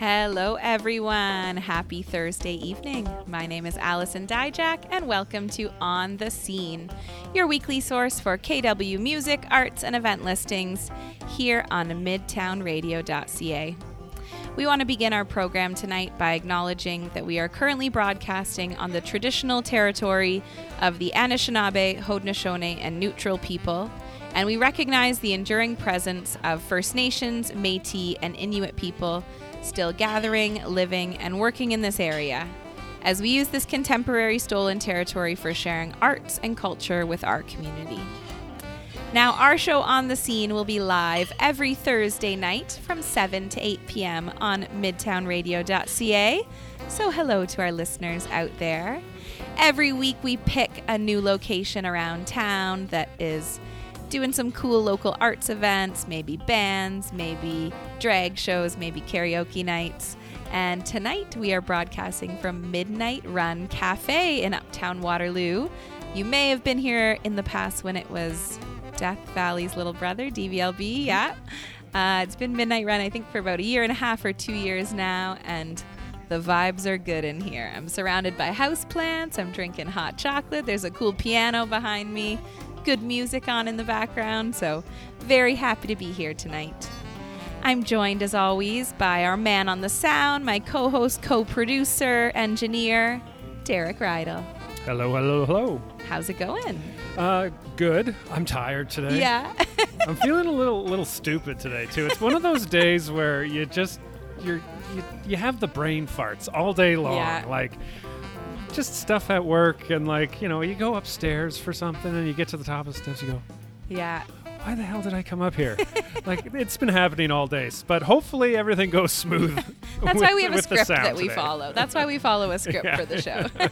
Hello, everyone. Happy Thursday evening. My name is Allison Dyjach, and welcome to On the Scene, your weekly source for KW music, arts, and event listings here on midtownradio.ca. We want to begin our program tonight by acknowledging that we are currently broadcasting on the traditional territory of the Anishinaabe, Haudenosaunee, and Neutral people, and we recognize the enduring presence of First Nations, Metis, and Inuit people still gathering, living, and working in this area. As we use this contemporary stolen territory for sharing arts and culture with our community. Now, our show on the scene will be live every Thursday night from 7 to 8 p.m. on midtownradio.ca. So, hello to our listeners out there. Every week, we pick a new location around town that is doing some cool local arts events, maybe bands, maybe drag shows, maybe karaoke nights. And tonight we are broadcasting from Midnight Run Cafe in Uptown Waterloo. You may have been here in the past when it was Death Valley's little brother, DVLB. Yeah. Uh, it's been Midnight Run, I think, for about a year and a half or two years now. And the vibes are good in here. I'm surrounded by house plants. I'm drinking hot chocolate. There's a cool piano behind me good music on in the background, so very happy to be here tonight. I'm joined as always by our man on the sound, my co host, co producer, engineer, Darek Reidel. Hello, hello, hello. How's it going? Uh, good. I'm tired today. Yeah. I'm feeling a little little stupid today too. It's one of those days where you just you're you, you have the brain farts all day long. Yeah. Like just stuff at work and like you know you go upstairs for something and you get to the top of the steps you go yeah why the hell did i come up here like it's been happening all days but hopefully everything goes smooth that's with, why we have a script that we today. follow that's why we follow a script Yeah. for the show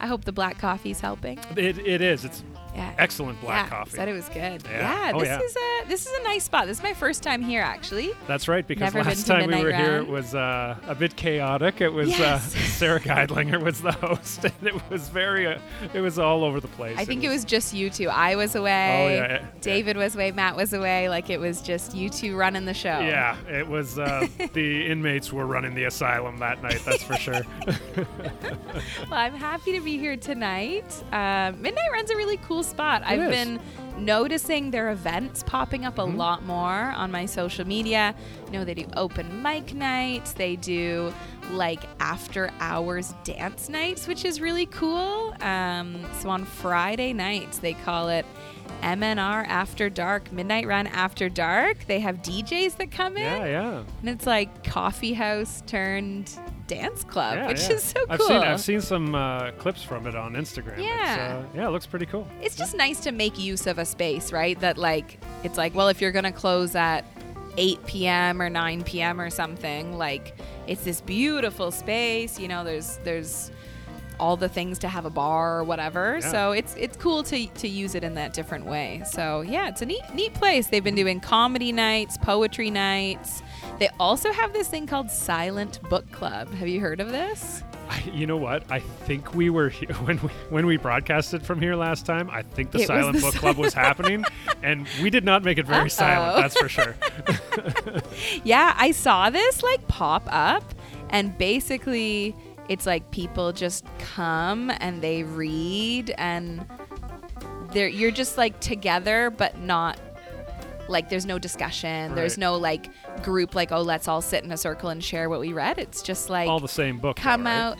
i hope the black coffee's helping it, it is it's yeah excellent black yeah, coffee Said it was good. Yeah. Oh, this yeah. is a this is a nice spot. This is my first time here, actually. That's right, because Never last time we were here, it was uh, a bit chaotic. It was Yes. uh, Sarah Geidlinger was the host, and it was very, uh, it was all over the place. I think it was just you two. I was away. Oh, yeah, yeah. David was away. Matt was away. Like it was just you two running the show. Yeah, it was. Uh, the inmates were running the asylum that night. That's for sure. Well, I'm happy to be here tonight. Um, Midnight Run's a really cool spot. I've is. been noticing their events popping up a Mhm. lot more on my social media. You know, they do open mic nights, they do like after hours dance nights, which is really cool. Um, so on Friday nights, they call it MNR After Dark, Midnight Run After Dark. They have DJs that come in. yeah, yeah. And it's like coffee house turned dance club, yeah, which yeah. is so cool. I've seen, I've seen some uh, clips from it on Instagram. Yeah. uh, yeah, it looks pretty cool. it's just nice to make use of a space, right? That like it's like, well, if you're gonna close at 8 p.m. or 9 p.m. or something, like it's this beautiful space. You know, there's there's all the things to have a bar or whatever. Yeah. So it's it's cool to to use it in that different way. So yeah, it's a neat neat place. They've been doing comedy nights, poetry nights. They also have this thing called Silent Book Club. Have you heard of this? I, you know what? I think we were here when we when we broadcasted from here last time. I think the It Silent the Book Club was happening, and we did not make it very silent. Uh-oh. That's for sure. Yeah, I saw this like pop up, and basically, it's like people just come and they read, and they're you're just like together, but not like there's no discussion. There's no like group like oh let's all sit in a circle and share what we read. It's just like All the same book. though, come right? out.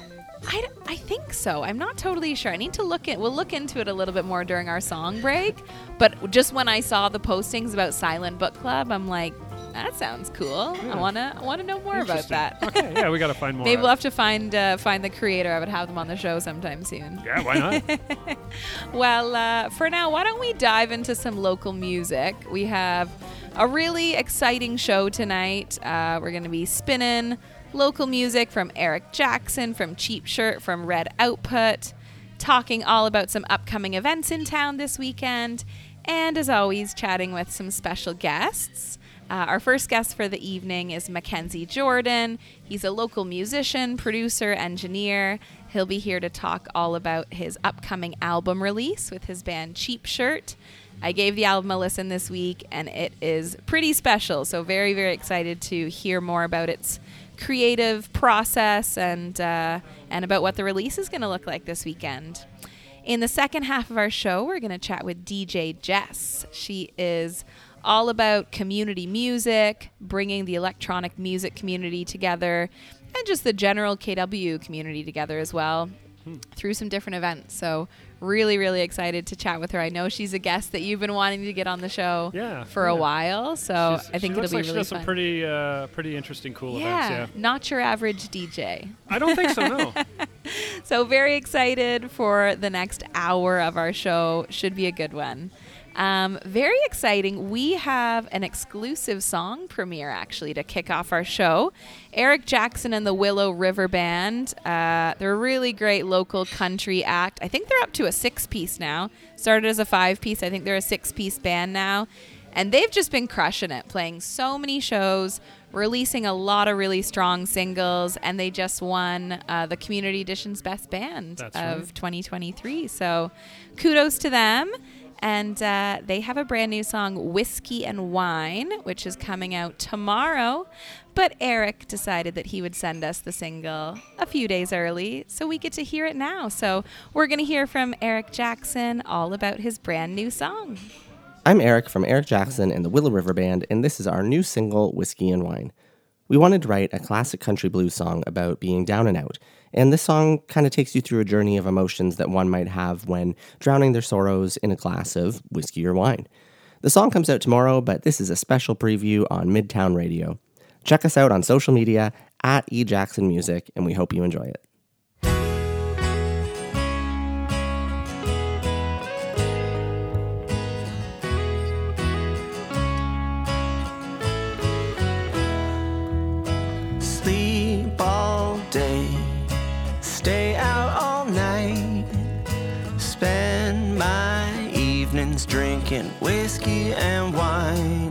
I think so. I'm not totally sure. I need to look at. We'll look into it a little bit more during our song break. But just when I saw the postings about Silent Book Club, I'm like, that sounds cool. I wanna I wanna know more about that. okay, yeah, we got to find more. Maybe we'll have to find uh, find the creator. I would have them on the show sometime soon. Yeah, why not? Well, uh, for now, why don't we dive into some local music? We have a really exciting show tonight. Uh, we're going to be spinning local music from Eric Jackson, from Cheap Shirt, from Red Output, talking all about some upcoming events in town this weekend, and as always, chatting with some special guests. Uh, our first guest for the evening is Mackenzie Jordan. He's a local musician, producer, engineer. He'll be here to talk all about his upcoming album release with his band Cheap Shirt. I gave the album a listen this week, and it is pretty special. So, very, very excited to hear more about its creative process and uh, and about what the release is going to look like this weekend. In the second half of our show, we're going to chat with DJ Jess. She is all about community music, bringing the electronic music community together, and just the general KW community together as well hmm. through some different events. So, really, really excited to chat with her. I know she's a guest that you've been wanting to get on the show yeah, for yeah. a while. So, she's, I think it'll be like really she fun. some pretty, uh, pretty interesting, cool yeah, events. Yeah, not your average DJ. I don't think so. No. so, very excited for the next hour of our show. Should be a good one. Um, very exciting. We have an exclusive song premiere actually to kick off our show. Eric Jackson and the Willow River Band. Uh, they're a really great local country act. I think they're up to a six piece now. Started as a five piece. I think they're a six piece band now. And they've just been crushing it, playing so many shows, releasing a lot of really strong singles, and they just won uh, the Community Edition's Best Band That's of right. 2023. So kudos to them. And uh, they have a brand new song, Whiskey and Wine, which is coming out tomorrow. But Eric decided that he would send us the single a few days early, so we get to hear it now. So we're going to hear from Eric Jackson all about his brand new song. I'm Eric from Eric Jackson and the Willow River Band, and this is our new single, Whiskey and Wine. We wanted to write a classic country blues song about being down and out, and this song kind of takes you through a journey of emotions that one might have when drowning their sorrows in a glass of whiskey or wine. The song comes out tomorrow, but this is a special preview on Midtown Radio. Check us out on social media at eJacksonMusic, and we hope you enjoy it. Drinking whiskey and wine.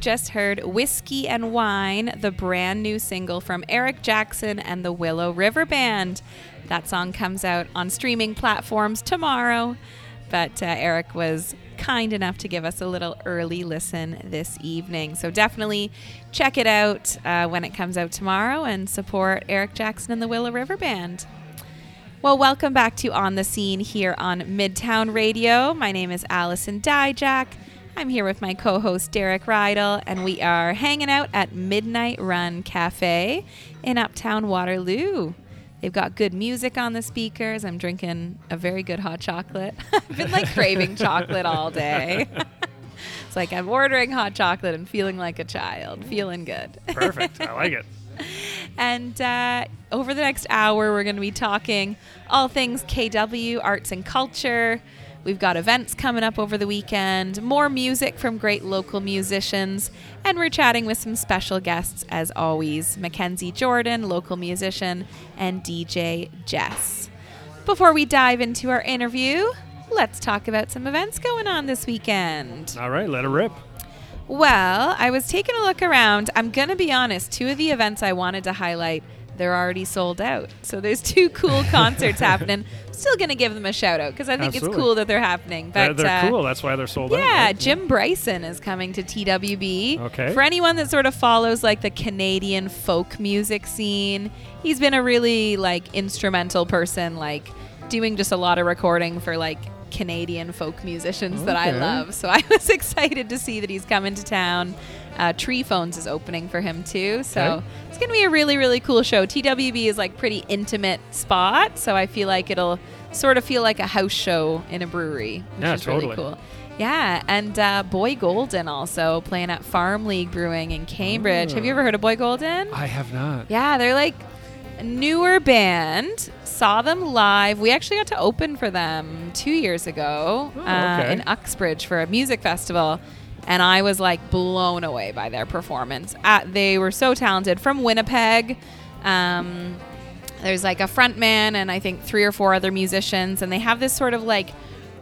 Just heard Whiskey and Wine, the brand new single from Eric Jackson and the Willow River Band. That song comes out on streaming platforms tomorrow, but uh, Eric was kind enough to give us a little early listen this evening. So definitely check it out uh, when it comes out tomorrow and support Eric Jackson and the Willow River Band. Well, welcome back to On the Scene here on Midtown Radio. My name is Allison Dyjach. I'm here with my co host Darek Reidel, and we are hanging out at Midnight Run Cafe in Uptown Waterloo. They've got good music on the speakers. I'm drinking a very good hot chocolate. I've been like craving chocolate all day. it's like I'm ordering hot chocolate and feeling like a child, feeling good. Perfect. I like it. And uh, over the next hour, we're going to be talking all things KW, arts and culture. We've got events coming up over the weekend, more music from great local musicians, and we're chatting with some special guests as always Mackenzie Jordan, local musician, and DJ Jess. Before we dive into our interview, let's talk about some events going on this weekend. All right, let it rip. Well, I was taking a look around. I'm going to be honest, two of the events I wanted to highlight, they're already sold out. So there's two cool concerts happening. Still going to give them a shout out because I think Absolutely. it's cool that they're happening. They're, But they're uh, cool. That's why they're sold out. yeah, right? Jim Bryson is coming to TWB. Okay. For anyone that sort of follows like the Canadian folk music scene, he's been a really like instrumental person, like doing just a lot of recording for like Canadian folk musicians that I Okay. love. So I was excited to see that he's coming to town. Uh, Tree Phones is opening for him too, so Okay. it's gonna be a really really cool show. TWB is like pretty intimate spot, so I feel like it'll sort of feel like a house show in a brewery, which Yeah, is really cool. Yeah, and uh, Boy Golden also playing at Farm League Brewing in Cambridge. Have you ever heard of Boy Golden? I have not. Yeah, they're like a newer band. Saw them live. We actually got to open for them two years ago Oh, uh, in Uxbridge for a music festival. And I was like blown away by their performance. Uh, they were so talented from Winnipeg. Um, there's like a front man and I think three or four other musicians, and they have this sort of like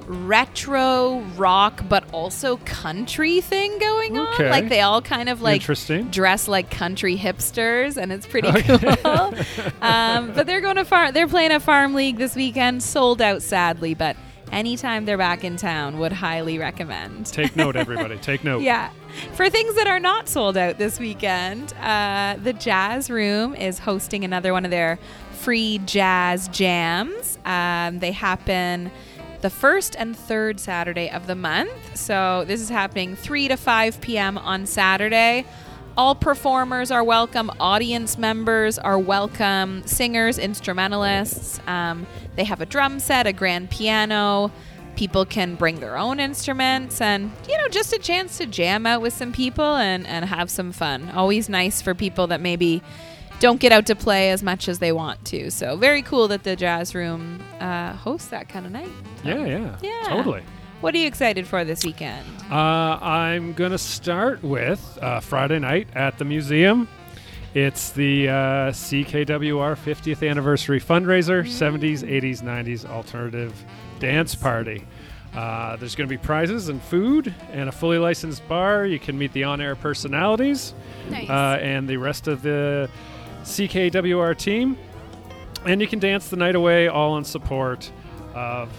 retro rock but also country thing going on. Okay. Like they all kind of like dress like country hipsters, and it's pretty Okay. cool. um, but they're going to farm. They're playing a farm league this weekend. Sold out, sadly, but anytime they're back in town, would highly recommend. Take note, everybody. Take note. Yeah. For things that are not sold out this weekend, uh, the Jazz Room is hosting another one of their free jazz jams. Um, they happen the first and third Saturday of the month. So this is happening 3 to 5 p.m. on Saturday. All performers are welcome, audience members are welcome, singers, instrumentalists. Um, they have a drum set, a grand piano. People can bring their own instruments and, you know, just a chance to jam out with some people and, and have some fun. Always nice for people that maybe don't get out to play as much as they want to. So, very cool that the Jazz Room uh, hosts that kind of night. Yeah, yeah. Yeah. Totally. What are you excited for this weekend? Uh, I'm going to start with uh, Friday night at the museum. It's the uh, CKWR 50th anniversary fundraiser, 70s, 80s, 90s alternative dance party. Uh, there's going to be prizes and food and a fully licensed bar. You can meet the on air personalities Nice. uh, and the rest of the CKWR team. And you can dance the night away all in support of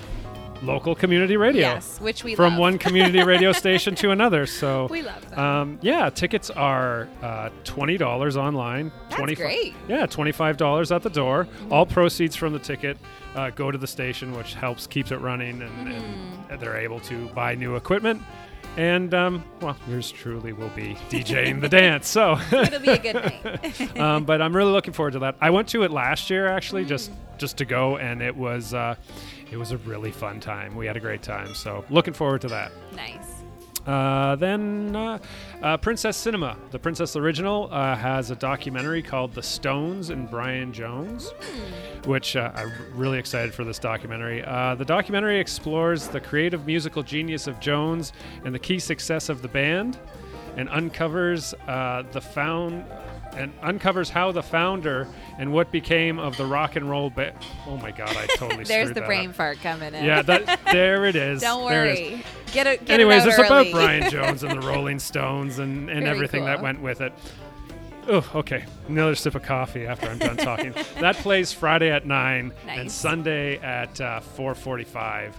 local community radio yes, which we from love. one community radio station to another. So, We love that. um, yeah, tickets are uh, twenty dollars online. That's 25 great. Yeah, twenty-five dollars at the door. All proceeds from the ticket uh, go to the station, which helps keeps it running, and, Mm-hmm. and they're able to buy new equipment. And um, well, yours truly will be DJing the dance. So, It'll be a good night. um, but I'm really looking forward to that. I went to it last year actually, just Mm. just to go, and it was uh, it was a really fun time. We had a great time. So, looking forward to that. nice. Uh, then uh, uh, Princess Cinema, the Princess Original, uh, has a documentary called The Stones and Brian Jones, which uh, I'm really excited for this documentary. Uh, the documentary explores the creative musical genius of Jones and the key success of the band, and uncovers uh, the found and uncovers how the founder and what became of the rock and roll band. Oh my God, I totally There's the brain up. fart coming in. Yeah, that, there it is. Don't There it is. worry. Get it. Get Anyways, it out it's about. Brian Jones and the Rolling Stones and, and Very everything that went with it. Oh, okay. Another sip of coffee after I'm done talking. that plays Friday at nine and Sunday at uh, 4:45,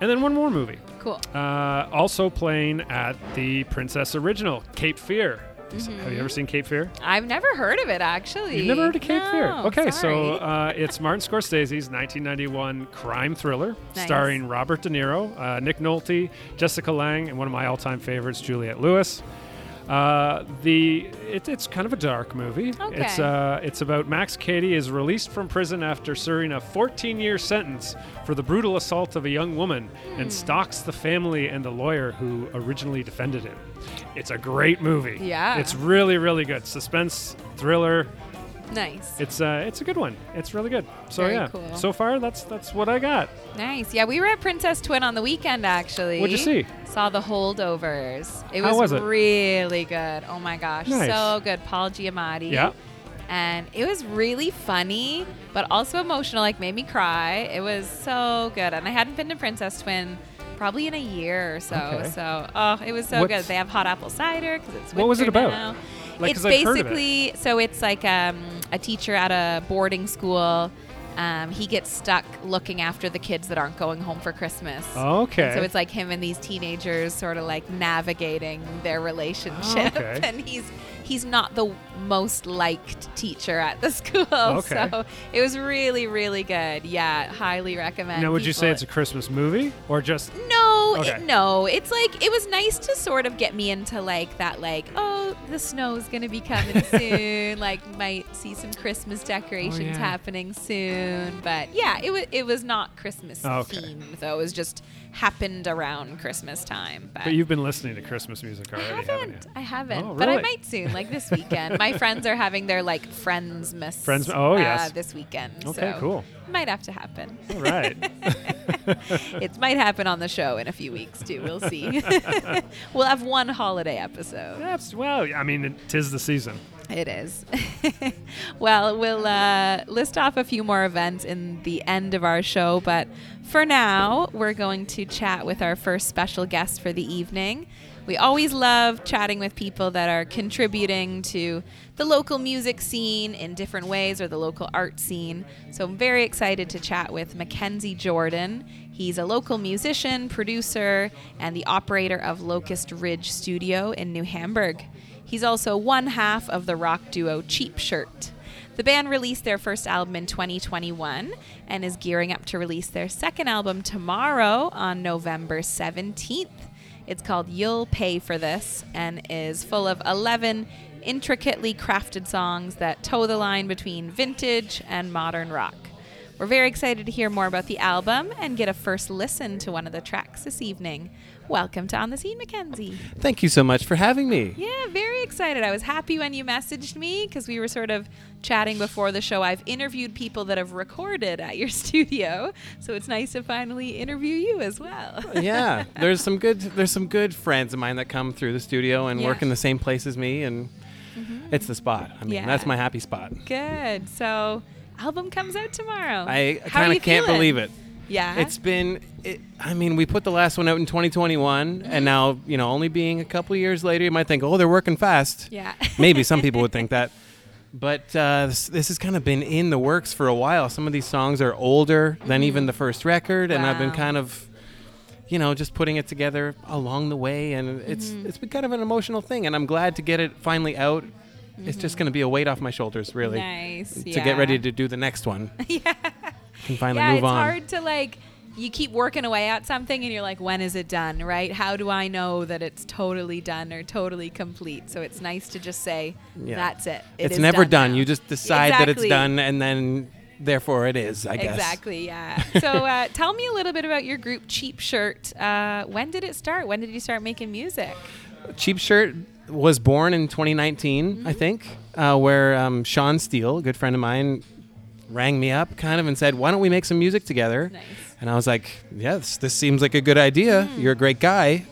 and then one more movie. Cool. Uh, also playing at the Princess Original, Cape Fear. Have you ever seen Cape Fear? I've never heard of it actually. You've never heard of Cape Fear? No, Okay, so uh, it's Martin Scorsese's 1991 crime thriller Nice. starring Robert De Niro, uh, Nick Nolte, Jessica Lange, and one of my all-time favorites, Juliette Lewis. Uh, the it, it's kind of a dark movie. It's Okay. uh, it's about Max Cady is released from prison after serving a 14-year sentence for the brutal assault of a young woman, Hmm. and stalks the family and the lawyer who originally defended him. It's a great movie. Yeah. it's really really good. Suspense thriller. Nice. It's uh, it's a good one. It's really good. So Very yeah. cool. So far, that's that's what I got. Nice. Yeah, we were at Princess Twin on the weekend actually. What'd you see? Saw the holdovers. It How was it? really good. Oh my gosh. Nice. So good. Paul Giamatti. Yeah. And it was really funny, but also emotional, like made me cry. It was so good. And I hadn't been to Princess Twin probably in a year or so. Okay. So, oh, it was so What's- good. They have hot apple cider because it's What was it about? now. Like, it's 'cause I've heard of it. basically so it's like um, a teacher at a boarding school. Um, he gets stuck looking after the kids that aren't going home for Christmas. Okay. And so it's like him and these teenagers sort of like navigating their relationship, Oh, okay. and he's he's not the most liked teacher at the school. Okay. So it was really really good. Yeah, highly recommend. now, would you say it's a Christmas movie or just? no, Okay. it, no. It's like it was nice to sort of get me into like that, like oh, the snow's gonna be coming soon. like might see some Christmas oh, decorations Oh, yeah. happening soon. But yeah, it was it was not Christmas Oh, okay. themed though. It was just happened around Christmas time. But, But you've been listening to Christmas music I already, haven't haven't. you? I haven't. Oh, really? But I might soon, like this weekend. My friends are having their like friends miss. Friends- oh, uh, yes. This weekend. Okay, so cool. Might have to happen. All right. it might happen on the show in a few weeks too. We'll see. we'll have one holiday episode. That's well. I mean, it, tis the season. It is. well, we'll uh, list off a few more events in the end of our show, but for now, we're going to chat with our first special guest for the evening. We always love chatting with people that are contributing to the local music scene in different ways or the local art scene. So I'm very excited to chat with Mackenzie Jordan. He's a local musician, producer, and the operator of Locust Ridge Studio in New Hamburg. He's also one half of the rock duo Cheap Shirt. The band released their first album in 2021 and is gearing up to release their second album tomorrow on November 17th. It's called You'll Pay for This and is full of 11 intricately crafted songs that toe the line between vintage and modern rock. We're very excited to hear more about the album and get a first listen to one of the tracks this evening. Welcome to On the Scene, Mackenzie. Thank you so much for having me. Yeah, very excited. I was happy when you messaged me because we were sort of chatting before the show. I've interviewed people that have recorded at your studio, so it's nice to finally interview you as well. yeah, there's some good there's some good friends of mine that come through the studio and work in the same place as me, and mm-hmm. it's the spot. I mean, Yeah. that's my happy spot. Good. So, album comes out tomorrow. I kind of can't feeling? believe it. Yeah. It's been, it, I mean, we put the last one out in 2021, and mm-hmm. now you know, only being a couple years later, you might think, oh, they're working fast. yeah. Maybe some people would think that. But uh, this, this has kind of been in the works for a while. Some of these songs are older than even the first record, and I've been Mm-hmm. Kind of, you know, just putting it together along the way, and it's Mm-hmm. it's been kind of an emotional thing, and I'm glad to get it finally out. It's just going to be a weight off my shoulders, really, Mm-hmm. Nice. to yeah. get ready to do the next one. yeah. Can finally yeah, move it's on. hard to like. You keep working away at something, and you're like, "When is it done?" Right? How do I know that it's totally done or totally complete? So it's nice to just say, Yeah. "That's it." It it's never done. now." You just decide that it's done, and then therefore it is. I guess. Exactly. Yeah. so uh, tell me a little bit about your group, Cheap Shirt. Uh, when did it start? When did you start making music? Cheap Shirt was born in 2019, Mm-hmm. I think, uh, where um, Sean Steele, a good friend of mine, rang me up kind of and said, "Why don't we make some music together?" Nice. And I was like, "Yes, this seems like a good idea. Mm. You're a great guy.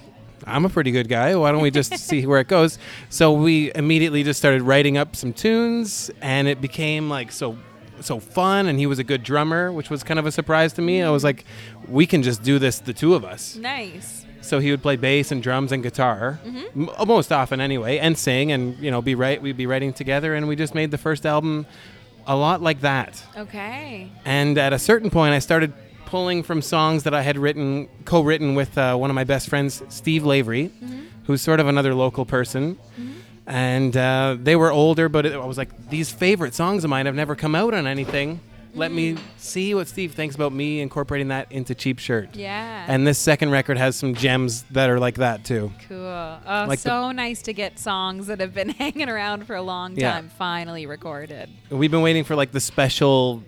I'm a pretty good guy. Why don't we just see where it goes? So we immediately just started writing up some tunes, and it became like so so fun. And he was a good drummer, which was kind of a surprise to me. I was like, we can just do this, the two of us. Nice. So he would play bass and drums and guitar, Mm-hmm. m- most often anyway, and sing, and you know, be right. We'd be writing together, and we just made the first album a lot like that. Okay. And at a certain point, I started pulling from songs that I had written, co-written with uh, one of my best friends, Steve Lavery, who's sort of another local person. And uh, they were older, but it, I was like, these favorite songs of mine have never come out on anything. Let me see what Steve thinks about me incorporating that into Cheap Shirt. Yeah. And this second record has some gems that are like that too. Cool. Oh, Like the- so nice to get songs that have been hanging around for a long Yeah. time finally recorded. We've been waiting for like the special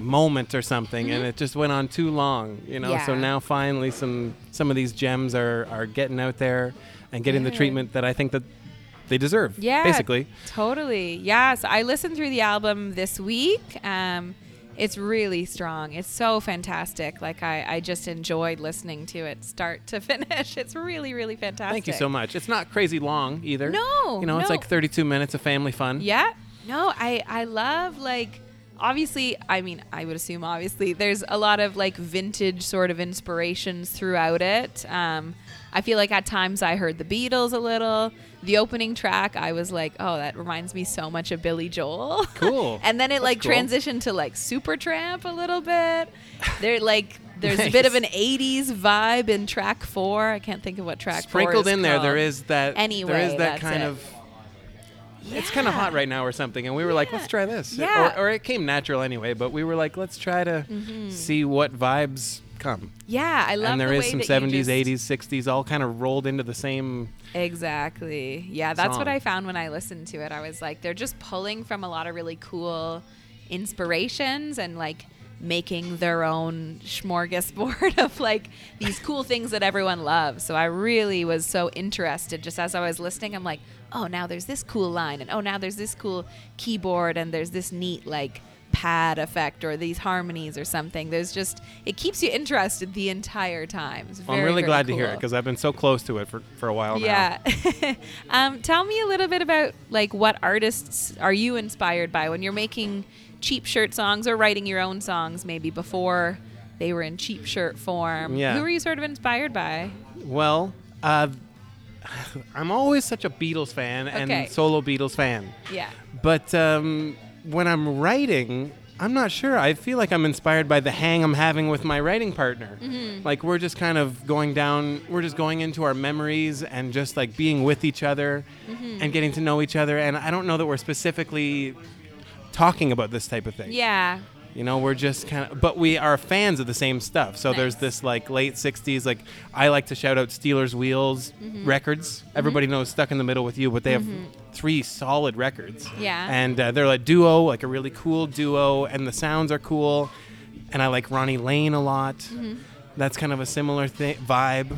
moment or something and it just went on too long you know so now finally some some of these gems are are getting out there and getting the treatment that i think that they deserve Yeah. basically Totally. Yeah. So I listened through the album this week. Um, it's really strong. It's so fantastic. Like I, I just enjoyed listening to it start to finish. It's really, really fantastic. thank you so much it's not crazy long either No, you know it's like 32 minutes of family fun Yeah. No, I I love like obviously I mean I would assume obviously there's a lot of like vintage sort of inspirations throughout it. Um I feel like at times I heard the Beatles a little. The opening track I was like, "Oh, that reminds me so much of Billy Joel." Cool. and then it That's like cool. transitioned to like Supertramp a little bit. There like there's a bit of an 80s vibe in track 4. I can't think of what track 4 sprinkled is in there there called. is that Anyway, there is that kind it. of it's kind of hot right now or something and we were like let's try this Yeah. or, or it came natural anyway but we were like let's try to mm-hmm. see what vibes come Yeah, I love and there the is some 70s just- 80s 60s all kind of rolled into the same Exactly. Yeah, that's what. I found when I listened to it. I was like, they're just pulling from a lot of really cool inspirations and like making their own smorgasbord of like these cool things that everyone loves. So I really was so interested just as I was listening. I'm like, oh, now there's this cool line, and oh, now there's this cool keyboard, and there's this neat like pad effect or these harmonies or something. There's just it keeps you interested the entire time. Well, I'm really glad to hear it because I've been so close to it for, for a while now. Yeah. um, tell me a little bit about like what artists are you inspired by when you're making cheap shirt songs or writing your own songs maybe before they were in cheap shirt form. Yeah. Who were you sort of inspired by? Well, uh, I'm always such a Beatles fan Okay. and solo Beatles fan. Yeah. But um, when I'm writing, I'm not sure. I feel like I'm inspired by the hang I'm having with my writing partner. Mm-hmm. Like we're just kind of going down, we're just going into our memories and just like being with each other Mm-hmm. and getting to know each other. And I don't know that we're specifically talking about this type of thing. Yeah. You know, we're just kind of, but we are fans of the same stuff. So there's this like late 60s, like I like to shout out Stealers Wheels Mm-hmm. records. Everybody knows Stuck in the Middle with You, but they have three solid records. Yeah. And uh, they're a duo, like a really cool duo, and the sounds are cool. And I like Ronnie Lane a lot. Mm-hmm. That's kind of a similar thi- vibe.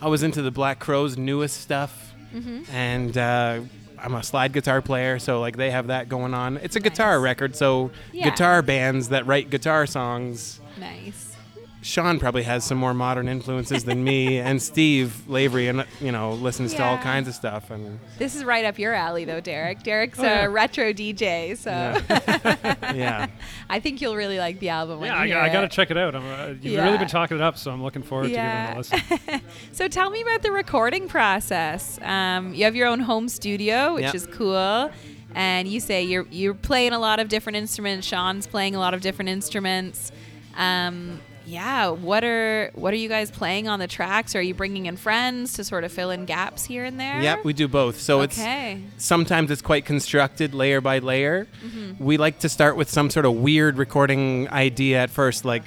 I was into the Black Crowes' newest stuff, Mm-hmm. and uh, I'm a slide guitar player, so like they have that going on. It's a guitar record, so Yeah. guitar bands that write guitar songs. Nice. Sean probably has some more modern influences than me, and Steve Lavery, and you know listens to all kinds of stuff. And This is right up your alley though, Darek. Darek's Oh, yeah. a retro DJ, so yeah, I think you'll really like the album when Yeah, you I, hear I got to check it out. I'm, uh, you've Yeah. really been talking it up, so I'm looking forward Yeah. to giving it a listen. So tell me about the recording process. Um, you have your own home studio, which Yep. is cool, and you say you're you're playing a lot of different instruments. Sean's playing a lot of different instruments. Um, yeah, what are what are you guys playing on the tracks? Are you bringing in friends to sort of fill in gaps here and there? yep, we do both. So okay. it's sometimes it's quite constructed layer by layer. Mm-hmm. We like to start with some sort of weird recording idea at first, like,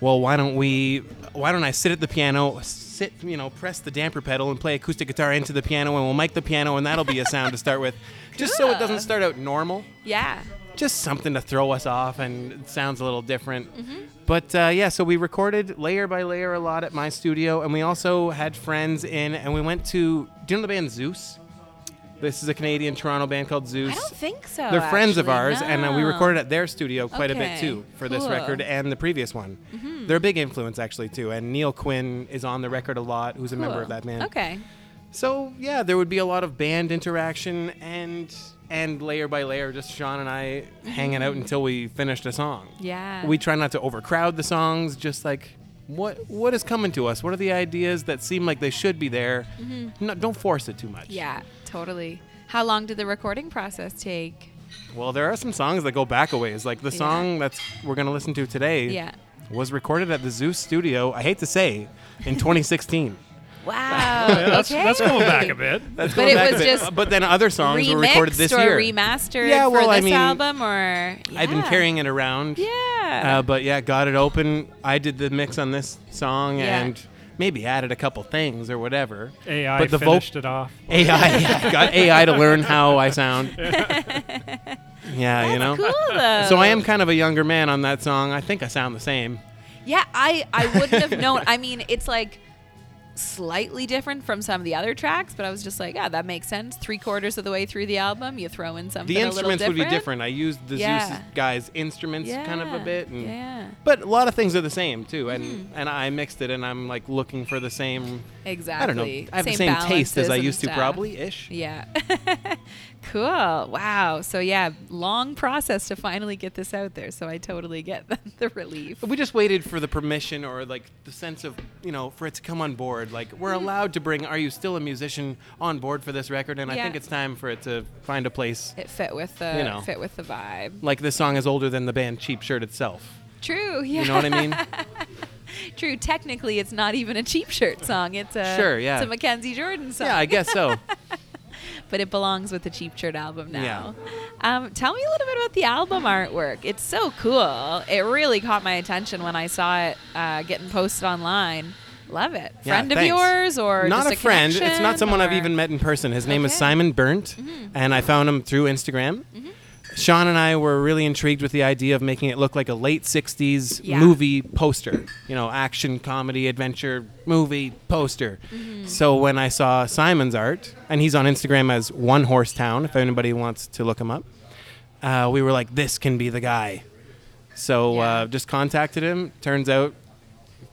well, why don't we? Why don't I sit at the piano? Sit, you know, press the damper pedal and play acoustic guitar into the piano, and we'll mic the piano, and that'll be a sound to start with, just so it doesn't start out normal. Yeah. Just something to throw us off and it sounds a little different. Mm-hmm. But uh, yeah, so we recorded layer by layer a lot at my studio, and we also had friends in, and we went to. Do you know the band Zeus? This is a Canadian Toronto band called Zeus. I don't think so. They're friends of actually, ours, and uh, we recorded at their studio quite a bit too for this record and the previous one. They're a big influence actually too. And Neil Quin is on the record a lot, who's a member of that band. Okay. So yeah, there would be a lot of band interaction and and layer by layer, just Sean and I hanging out until we finished a song. Yeah. We try not to overcrowd the songs, just like what what is coming to us? What are the ideas that seem like they should be there? No, don't force it too much. Mm-hmm. Yeah, totally. How long did the recording process take? Well, there are some songs that go back a ways. Like the Yeah. song that's we're gonna listen to today Yeah. was recorded at the Zeus studio. I hate to say, in 2016. Wow. that's, okay. that's going back a bit. That's But it was just But then other songs were recorded this or year. remastered Yeah, well, for I this mean, album, or I've been carrying it around. Yeah. Uh, but yeah, got it open. I did the mix on this song Yeah. and maybe added a couple things or whatever. AI but the voc- finished it off. AI, yeah, got AI to learn how I sound. yeah, you know. cool though. So I am kind of a younger man on that song. I think I sound the same. Yeah, I I wouldn't have known. I mean, it's like slightly different from some of the other tracks, but I was just like, yeah, that makes sense. Three quarters of the way through the album, you throw in something The a little instruments would be different. I used the Yeah. Zeus guys' instruments kind of a bit, and, yeah. but a lot of things are the same too. And Mm-hmm. and I mixed it, and I'm like looking for the same. Exactly. I don't know. I have the same taste as I used to, probably ish. Yeah. cool. Wow. So yeah, long process to finally get this out there. So I totally get the, the relief. But we just waited for the permission or like the sense of you know for it to come on board. Like we're Mm-hmm. allowed to bring. Are you still a musician on board for this record? And I think it's time for it to find a place. It fit with the You know. fit with the vibe. Like this song is older than the band Cheap Shirt itself. True. Yeah. You know what I mean? True. Technically, it's not even a cheap shirt song. It's a Sure, yeah. It's a Mackenzie Jordan song. yeah, I guess so. but it belongs with the cheap shirt album now. Yeah. Um, tell me a little bit about the album artwork. It's so cool. It really caught my attention when I saw it uh, getting posted online. Love it. Yeah, Friend of yours or not just a friend. It's not someone I've even met in person. His name is Okay. Mm-hmm. Simon Burnt, and I found him through Instagram. Sean and I were really intrigued with the idea of making it look like a late '60s Yeah. movie poster. You know, action, comedy, adventure movie poster. Mm-hmm. So when I saw Simon's art, and he's on Instagram as One Horse Town, if anybody wants to look him up, uh, we were like, "This can be the guy." So Yeah. uh, just contacted him. Turns out,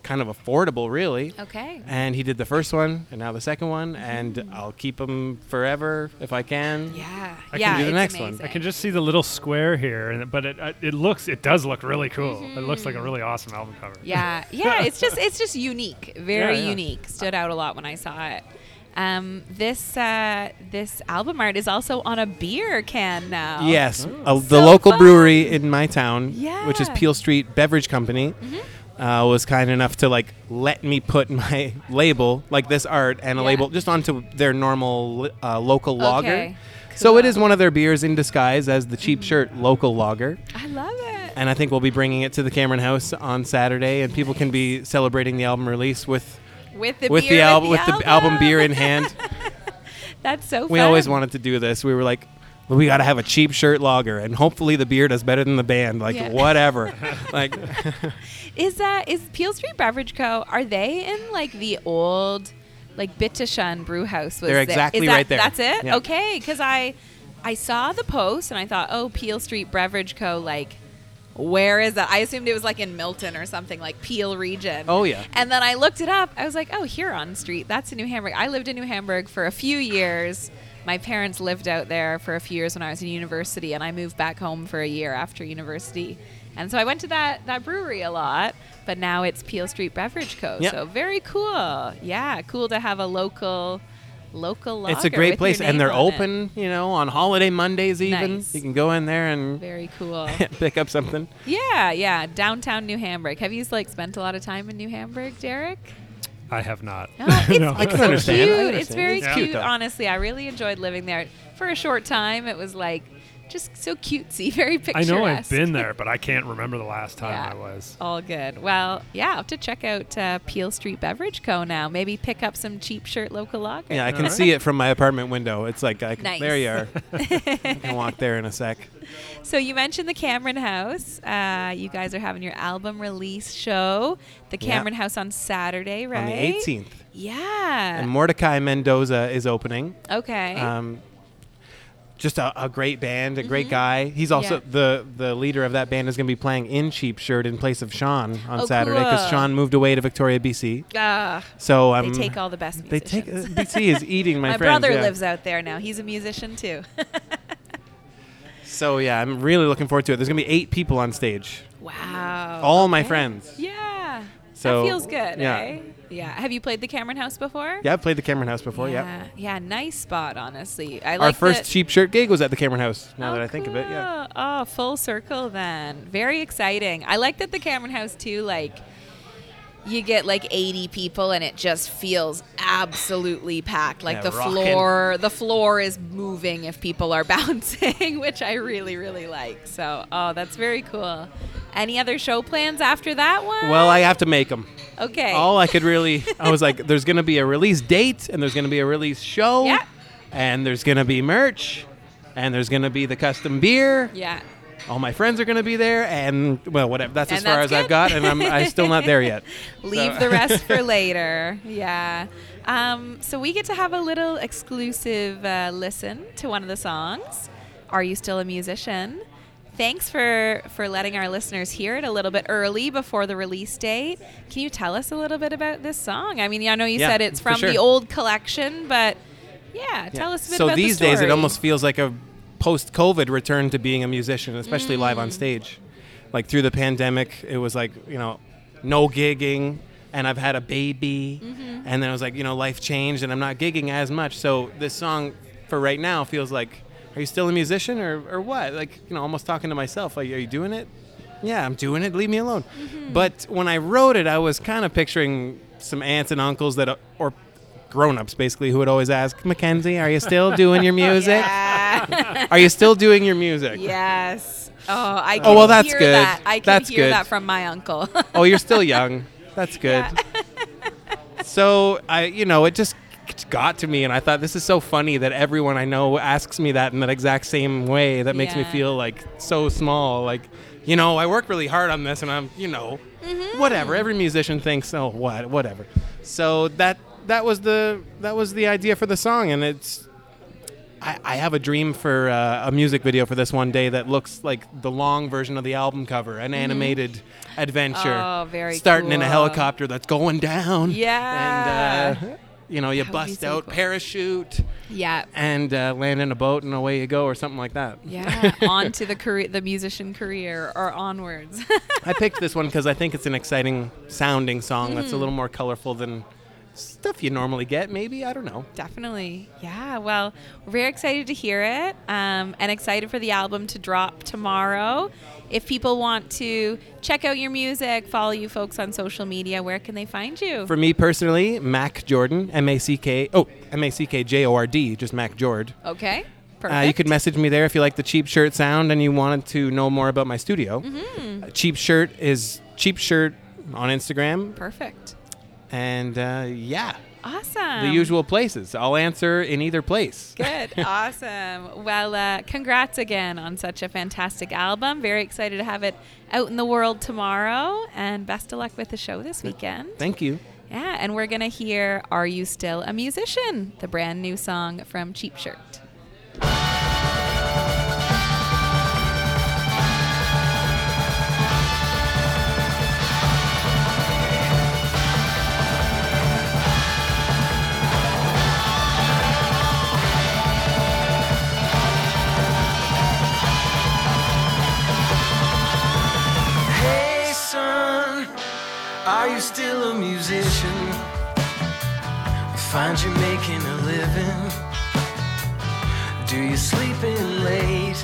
kind of affordable, really. Okay. And he did the first one, and now the second one, and I'll keep them forever if I can. Yeah. I can yeah. do the it's next one. I can just see the little square here, and but it uh, it looks it does look really cool. It looks like a really awesome album cover. Mm-hmm. Yeah, yeah. It's just it's just unique, very Yeah, yeah. unique. Stood out a lot when I saw it. Um, this uh, this album art is also on a beer can now. Yes, uh, the So local fun. brewery in my town, yeah. which is Mm-hmm. Peel Street Beverage Company, uh, was kind enough to like let me put my label, like this art, and a Yeah. label just onto their normal uh, local lager. Okay. So it is one of their beers in disguise as the cheap shirt local lager. I love it. And I think we'll be bringing it to the Cameron House on Saturday, and people can be celebrating the album release with With the with beer, the album with the album beer in hand. That's so. we fun. always wanted to do this. We were like, we got to have a cheap shirt lager, and hopefully the beer does better than the band. Like Yeah. whatever. like Is that is Peel Street Beverage Co. Are they in like the old, like Bitte Schön Brauhaus? Was They're exactly that- right there. That's it. Yeah. Okay, because I, I saw the post and I thought, oh, Peel Street Beverage Co. Like, where is that? I assumed it was like in Milton or something like Peel region. Oh, yeah. And then I looked it up. I was like, oh, Huron Street. That's in New Hamburg. I lived in New Hamburg for a few years. My parents lived out there for a few years when I was in university, and I moved back home for a year after university. And so I went to that, that brewery a lot, but now it's Peel Street Beverage Co. Yep. So very cool. Yeah, cool to have a local local lager it's a great place, and they're on it. open. You know, on holiday Mondays even. Nice. You can go in there and Very cool. pick up something. yeah, yeah. Downtown New Hamburg. Have you like spent a lot of time in New Hamburg, Darek? I have not. No, it's, No. I it's can so understand. I Cute. understand. It's very It's cute. cute, honestly, I really enjoyed living there for a short time. It was like just so cutesy, very picturesque. I know I've been there, but I can't remember the last time Yeah. I was. All good. Well, yeah, I'll have to check out uh, Peel Street Beverage Co. now. Maybe pick up some cheap shirt local lager. Yeah, I can Alright. see it from my apartment window. It's like I can, Nice. there you are. I can walk there in a sec. So you mentioned the Cameron House. Uh, you guys are having your album release show, the Yeah. Cameron House on Saturday, right? on the 18th. Yeah. And Mordecai Mendoza is opening. okay. Um, just a, a great band, a great guy. He's also Mm-hmm. Yeah. the the leader of that band is going to be playing in Cheap Shirt in place of Sean on Oh, Saturday because cool. Sean moved away to Victoria, BC. Ah, So they um, take all the best they take uh, BC is eating my, My friends. brother yeah. lives out there now. He's a musician too. So yeah, I'm really looking forward to it. There's gonna be eight people on stage, wow. all my friends. Yeah. So, that feels good, yeah. eh? Yeah. Have you played the Cameron House before? Yeah, I've played the Cameron House before. Yeah. Yeah. Yeah, nice spot, honestly. I Our like first that- Cheap Shirt gig was at the Cameron House. Now Oh, that I think of it, yeah. cool. Oh, full circle then. Very exciting. I like that the Cameron House too, like you get like 80 people and it just feels absolutely packed. Like Yeah, the rockin'. floor the floor is moving if people are bouncing, which I really really like. So, oh, that's very cool. Any other show plans after that one? Well, I have to make them. Okay. All I could really, I was like, there's gonna be a release date, and there's gonna be a release show, Yeah. and there's gonna be merch, and there's gonna be the custom beer. yeah. All my friends are gonna be there, and well, whatever. That's as far that's as I've got, and I'm I still not there yet. Leave So- the rest for later. Yeah. Um, so we get to have a little exclusive uh, listen to one of the songs. Are you still a musician? Thanks for for letting our listeners hear it a little bit early before the release date. Can you tell us a little bit about this song? I mean, I know you Yeah, said it's from the old collection, but yeah, Yeah. tell us a bit so about these the days, it almost feels like a post-COVID return to being a musician, especially live Mm. on stage. Like through the pandemic, it was like you know, no gigging, and I've had a baby, Mm-hmm. and then it was like you know, life changed, and I'm not gigging as much. So this song, for right now, feels like, are you still a musician or or what? Like you know, almost talking to myself. Like, are you doing it? Yeah, I'm doing it. Leave me alone. Mm-hmm. But when I wrote it, I was kind of picturing some aunts and uncles that, or grown-ups basically, who would always ask, Mackenzie, are you still doing your music? Yeah. Are you still doing your music? yes. Oh, I can Oh, well, that's hear good. that. I can That's hear good. that from my uncle. Oh, you're still young. That's good. so I, you know, it just got to me, and I thought this is so funny that everyone I know asks me that in that exact same way. That makes me feel like so small. Like, you know, I work really hard on this, and I'm, you know, Mm-hmm. whatever. Every musician thinks, oh, what, whatever. So that that was the that was the idea for the song, and it's. I, I have a dream for uh, a music video for this one day that looks like the long version of the album cover, an animated adventure. Mm-hmm. Oh, very Starting in a helicopter that's going down. Yeah. And, uh, you know, you That bust so out, cool. parachute, yeah. and uh, land in a boat, and away you go, or something like that. Yeah, on to the career, the musician career, or onwards. I picked this one because I think it's an exciting sounding song that's a Mm. little more colorful than stuff you normally get, maybe. I don't know. Definitely, yeah. Well, we're very excited to hear it, um, and excited for the album to drop tomorrow. If people want to check out your music, follow you folks on social media, where can they find you? For me personally, Mac Jordan, M A C K, oh, M A C K J O R D, just Mac Jord. okay, Uh, perfect. you could message me there if you like the Cheap Shirt sound and you wanted to know more about my studio. Mm-hmm. Uh, cheap Shirt is Cheap Shirt on Instagram, perfect. and uh, yeah, Awesome. the usual places. I'll answer in either place. Good. awesome. Well, uh, congrats again on such a fantastic album. Very excited to have it out in the world tomorrow. And best of luck with the show this weekend. Thank you. Yeah, and we're going to hear Are You Still a Musician? The brand new song from Cheap Shirt. Are you still a musician? I find you making a living. Do you sleep in late?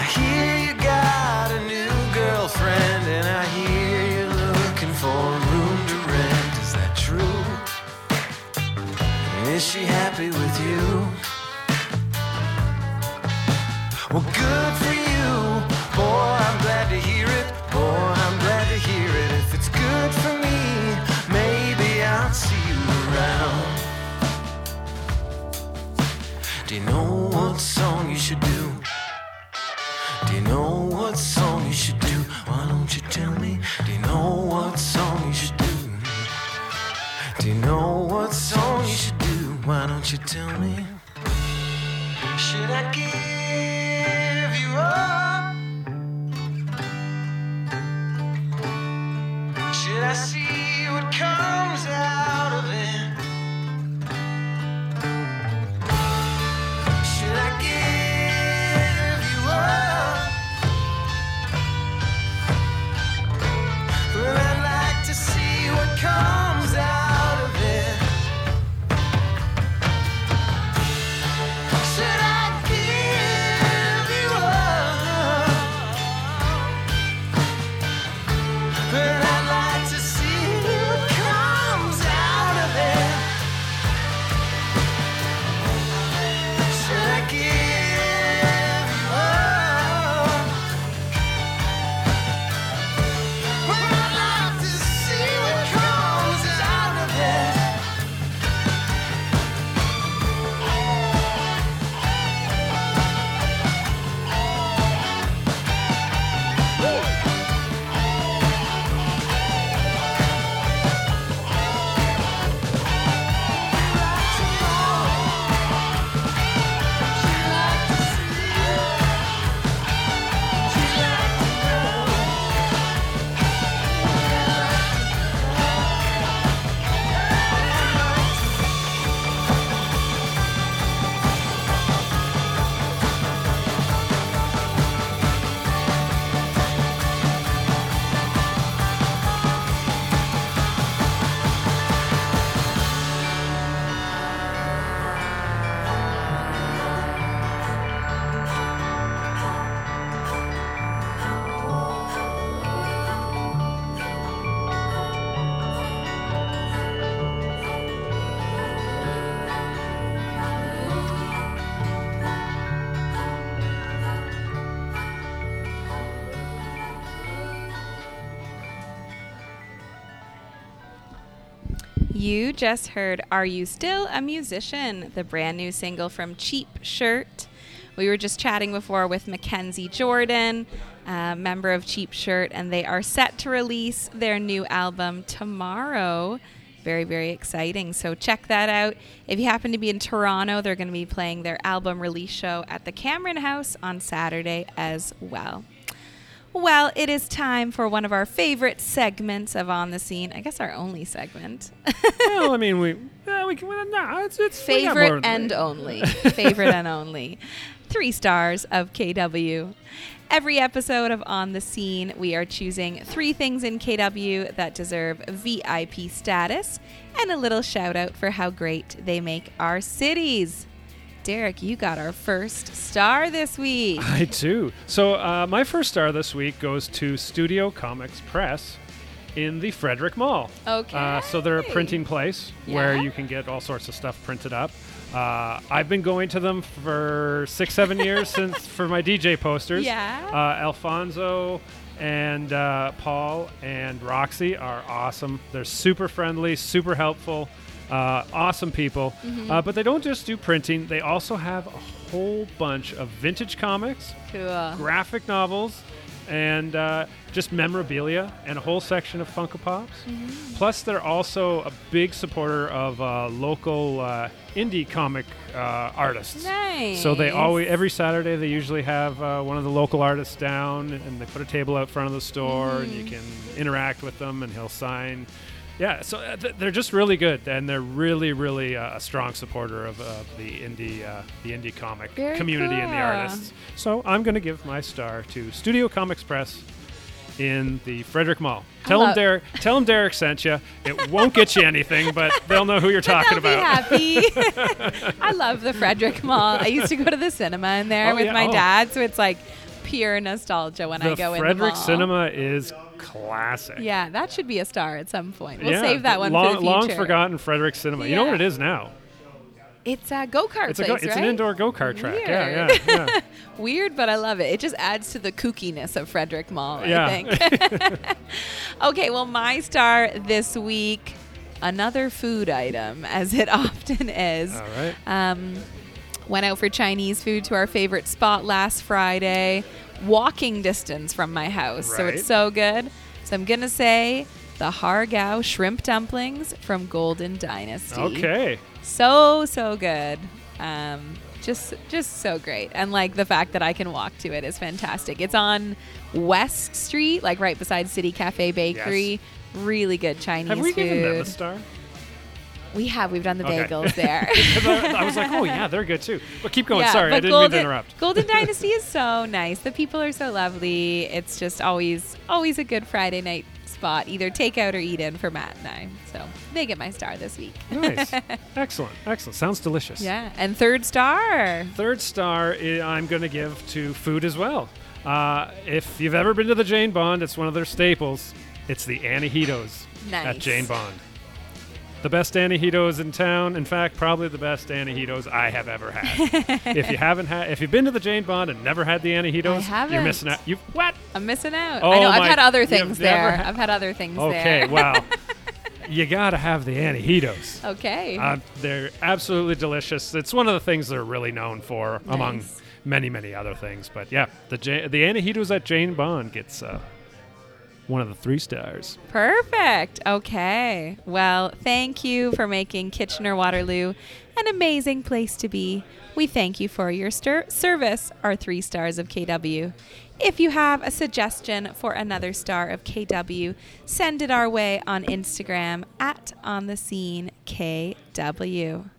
I hear you got a new girlfriend, and I hear you're looking for a room to rent. Is that true? Is she happy with you? Well, good you tell me? Just heard Are You Still a Musician? The brand new single from Cheap Shirt. We were just chatting before with Mackenzie Jordan, member of Cheap Shirt, and they are set to release their new album tomorrow. Very, very exciting. So check that out. If you happen to be in Toronto, they're going to be playing their album release show at the Cameron House on Saturday as well. Well, it is time for one of our favorite segments of On the Scene. I guess our only segment. well, I mean, we, yeah, we can, well, no, it's, it's we got more favorite and only. favorite and only. Three stars of KW. Every episode of On the Scene, we are choosing three things in KW that deserve VIP status and a little shout out for how great they make our cities. Darek, you got our first star this week. I do. So uh, my first star this week goes to Studio Comics Press in the Frederick Mall. Okay. Uh, so they're a printing place where you can get all sorts of stuff printed up. Uh, I've been going to them for six, seven years since for my DJ posters. Yeah. Uh, Alfonso and uh, Paul and Roxy are awesome. They're super friendly, super helpful, uh, awesome people. Mm-hmm. Uh, but they don't just do printing; they also have a whole bunch of vintage comics, Cool. graphic novels, and uh, just memorabilia, and a whole section of Funko Pops. Mm-hmm. Plus, they're also a big supporter of uh, local uh, indie comic uh, artists. Nice. So they always every Saturday they usually have uh, one of the local artists down, and they put a table out front of the store, and you Mm-hmm. can interact with them, and he'll sign. Yeah, so uh, th- they're just really good, and they're really, really uh, a strong supporter of uh, the indie, uh, the indie comic Very community and the artists. So I'm going to give my star to Studio Comics Press in the Frederick Mall. Tell them Darek. Tell them Darek sent you. It won't get you anything, but they'll know who you're talking about. be happy. I love the Frederick Mall. I used to go to the cinema in there Oh, with yeah. my Oh. dad, so it's like pure nostalgia when the I go in Frederick the mall. Cinema is classic. Yeah, that should be a star at some point. We'll Yeah, save that one long, for the future. Long forgotten Frederick Cinema. You know what it is now? It's a go kart It's a place, go, it's right? an indoor go kart track. Yeah, Weird. yeah, yeah. Weird, but I love it. It just adds to the kookiness of Frederick Mall, Yeah. I think. okay, well, my star this week, another food item, as it often is. All right. Um, went out for Chinese food to our favorite spot last Friday, walking distance from my house. So it's so good. So I'm going to say the Hargao shrimp dumplings from Golden Dynasty. Okay. So, so good. Um, just just so great, and like the fact that I can walk to it is fantastic. It's on West Street, like right beside City Cafe Bakery. Really good Chinese Have we food. given them a star? We have. We've done the Okay. bagels there. I, I was like, oh yeah, they're good too. But keep going. Yeah, Sorry, I didn't Golden, mean to interrupt. Golden Dynasty is so nice. The people are so lovely. It's just always always a good Friday night spot, either takeout or eat in for Matt and I. So they get my star this week. Nice, excellent, excellent. Sounds delicious. Yeah, and third star. Third star i- I'm going to give to food as well. Uh, if you've ever been to the Jane Bond, it's one of their staples. It's the Anahitos at Jane Bond. The best Anahitos in town. In fact, probably the best Anahitos I have ever had. if you haven't had, if you've been to the Jane Bond and never had the Anahitos, you're missing out. You what? I'm missing out. Oh I know. I've had other things there. had- I've had other things Okay, there. Okay. Wow. you gotta have the Anahitos. okay. Uh, they're absolutely delicious. It's one of the things they're really known for, among many, many other things. But yeah, the Ja- the Anahitos at Jane Bond gets uh, one of the three stars. Perfect. Okay. Well, thank you for making Kitchener Waterloo an amazing place to be. We thank you for your stir- service, our three stars of KW. If you have a suggestion for another star of KW, send it our way on Instagram at on the scene KW.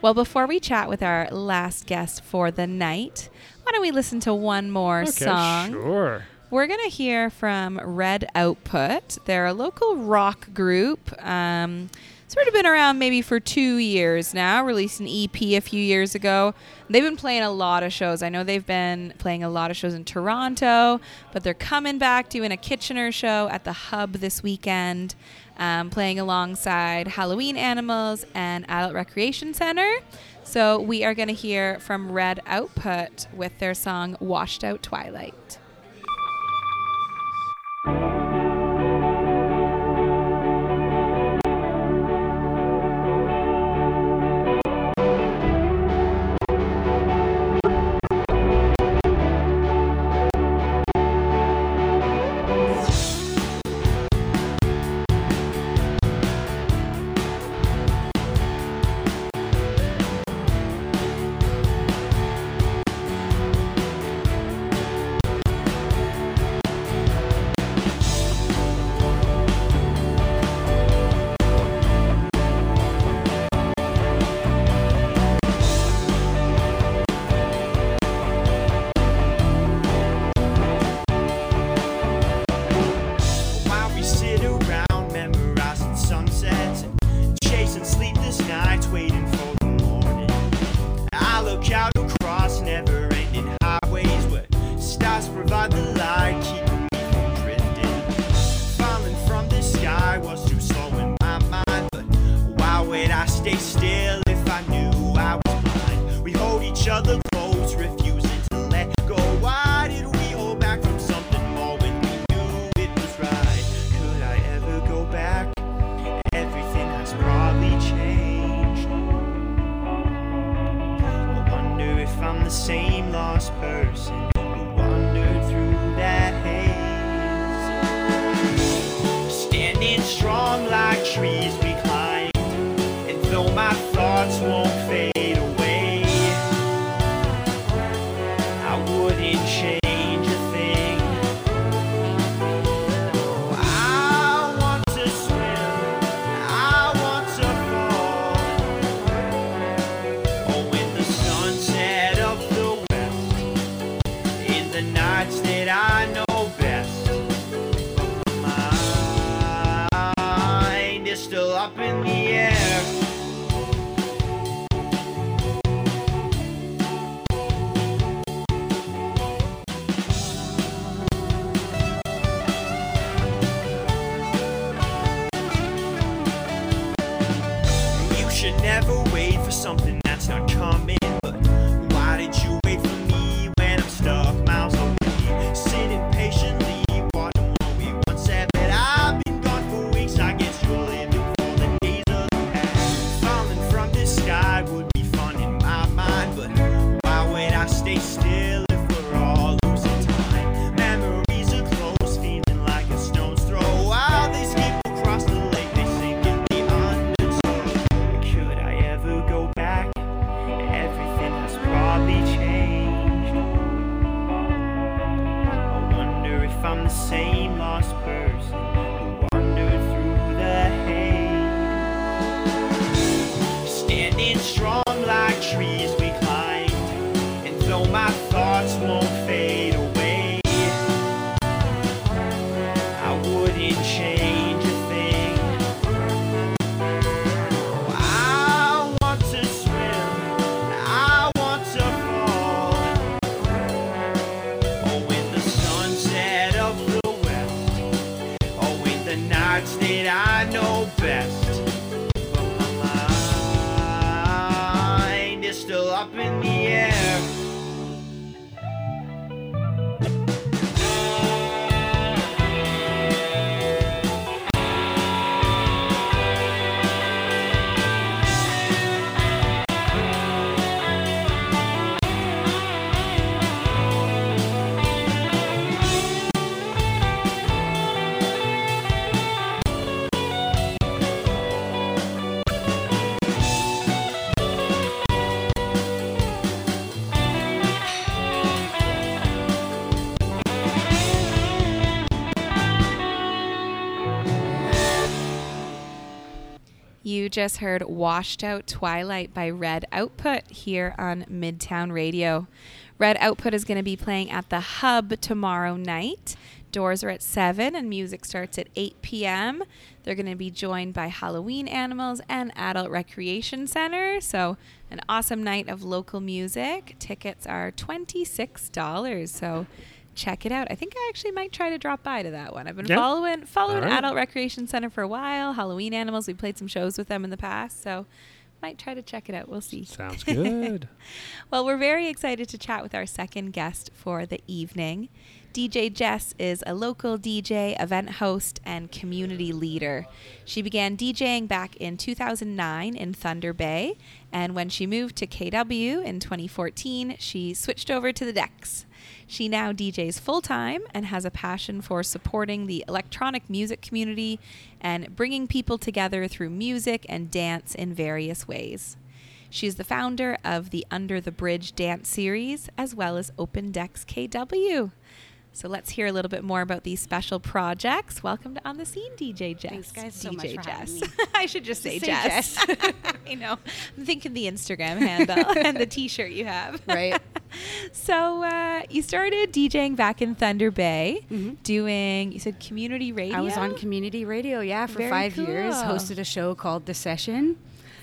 Well, before we chat with our last guest for the night, why don't we listen to one more Okay, song? sure. We're going to hear from Red Output. They're a local rock group. Um, sort of been around maybe for two years now, released an EP a few years ago. They've been playing a lot of shows. I know they've been playing a lot of shows in Toronto, but they're coming back doing a Kitchener show at the Hub this weekend, um, playing alongside Halloween Animals and Adult Recreation Center. So we are going to hear from Red Output with their song Washed Out Twilight. While Just heard Washed Out Twilight by Red Output here on Midtown Radio. Red Output is going to be playing at the Hub tomorrow night. Doors are at 7 and music starts at 8 p.m. They're going to be joined by Halloween Animals and Adult Recreation Center. So, an awesome night of local music. Tickets are $26. So, check it out. I think I actually might try to drop by to that one. I've been Yeah. following following right. Adult Recreation Center for a while. Halloween Animals, we played some shows with them in the past, so might try to check it out. We'll see. Sounds good. Well, we're very excited to chat with our second guest for the evening. DJ Jess is a local DJ, event host, and community leader. She began DJing back in 2009 in Thunder Bay, and when she moved to KW in 2014, she switched over to the decks. She now DJs full time and has a passion for supporting the electronic music community and bringing people together through music and dance in various ways. She's the founder of the Under the Bridge dance series as well as Open Decks KW. So let's hear a little bit more about these special projects. Welcome to On the Scene, DJ Jess. Thanks, guys, so DJ much for Jess. having me. I should just say, say Jess. I know. I'm thinking the Instagram handle and the T-shirt you have. Right. So uh, you started DJing back in Thunder Bay, Mhm. doing you said community radio. I was on community radio, yeah, for Very five years. cool. Hosted a show called The Session.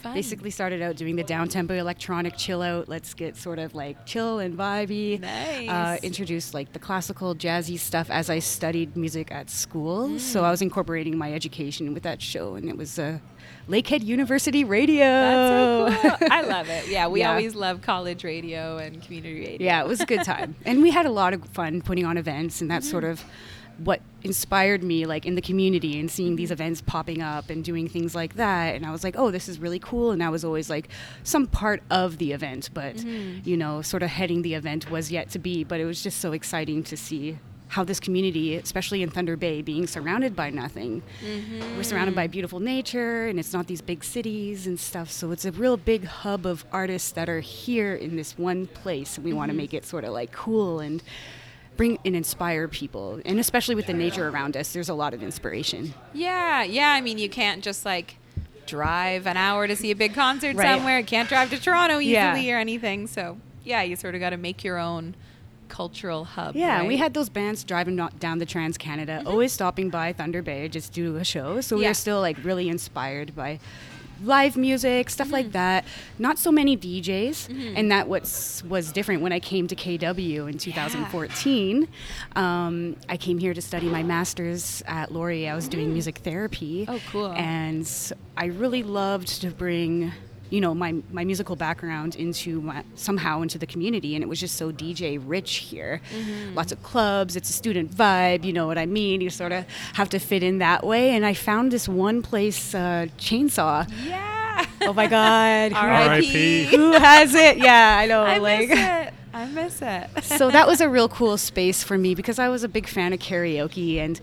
Fun. Basically, started out doing the down tempo electronic chill out. Let's get sort of like chill and vibey. Nice. Uh, introduced like the classical jazzy stuff as I studied music at school. Mm. So I was incorporating my education with that show, and it was uh, Lakehead University Radio. That's so cool. I love it. Yeah, we Yeah. always love college radio and community radio. Yeah, it was a good time. and we had a lot of fun putting on events, and that's sort of what inspired me, like in the community and seeing these mm-hmm. events popping up and doing things like that. And I was like, oh, this is really cool. And I was always like some part of the event, but, mm-hmm. you know, sort of heading the event was yet to be. But it was just so exciting to see how this community, especially in Thunder Bay, being surrounded by nothing. We're mm-hmm. surrounded by beautiful nature, and it's not these big cities and stuff. So it's a real big hub of artists that are here in this one place, and we want to make it sort of like cool and bring and inspire people. And especially with the nature around us, there's a lot of inspiration. Yeah, yeah. I mean, you can't just like drive an hour to see a big concert Right. somewhere. You can't drive to Toronto easily Yeah. or anything. So, yeah, you sort of got to make your own cultural hub. Yeah, and we had those bands driving down the Trans Canada, mm-hmm. always stopping by Thunder Bay just to do a show. So we Yeah. were still like really inspired by live music, stuff like mm. that. Not so many DJs, mm-hmm. and that what's was different when I came to KW in 2014. Um, I came here to study my master's at Laurier. I was doing mm. music therapy. Oh, cool. And I really loved to bring you know my my musical background into my, somehow into the community and it was just so DJ rich here lots of clubs it's a student vibe you know what I mean you sort of have to fit in that way and I found this one place uh, chainsaw Yeah. oh my god who- R.I.P. who has it yeah I know I like miss it. I miss it. so that was a real cool space for me because I was a big fan of karaoke and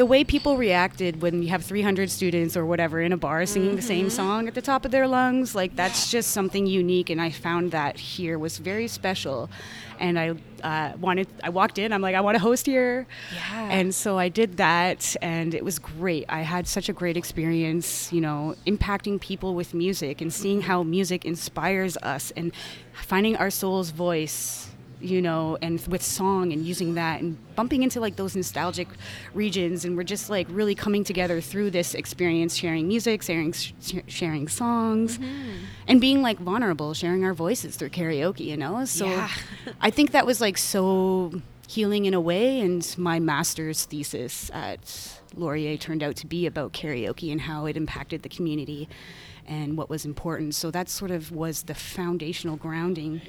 the way people reacted when you have 300 students or whatever in a bar singing the same song at the top of their lungs, like that's just something unique. And I found that here was very special. And I uh, wanted, I walked in, I'm like, I want to host here. Yeah. And so I did that, and it was great. I had such a great experience, you know, impacting people with music and seeing how music inspires us and finding our soul's voice you know, and with song and using that and bumping into like those nostalgic regions. And we're just like really coming together through this experience, sharing music, sharing, sh- sharing songs, mm-hmm. and being like vulnerable, sharing our voices through karaoke, you know? So Yeah. I think that was like so healing in a way. And my master's thesis at Laurier turned out to be about karaoke and how it impacted the community and what was important. So that sort of was the foundational grounding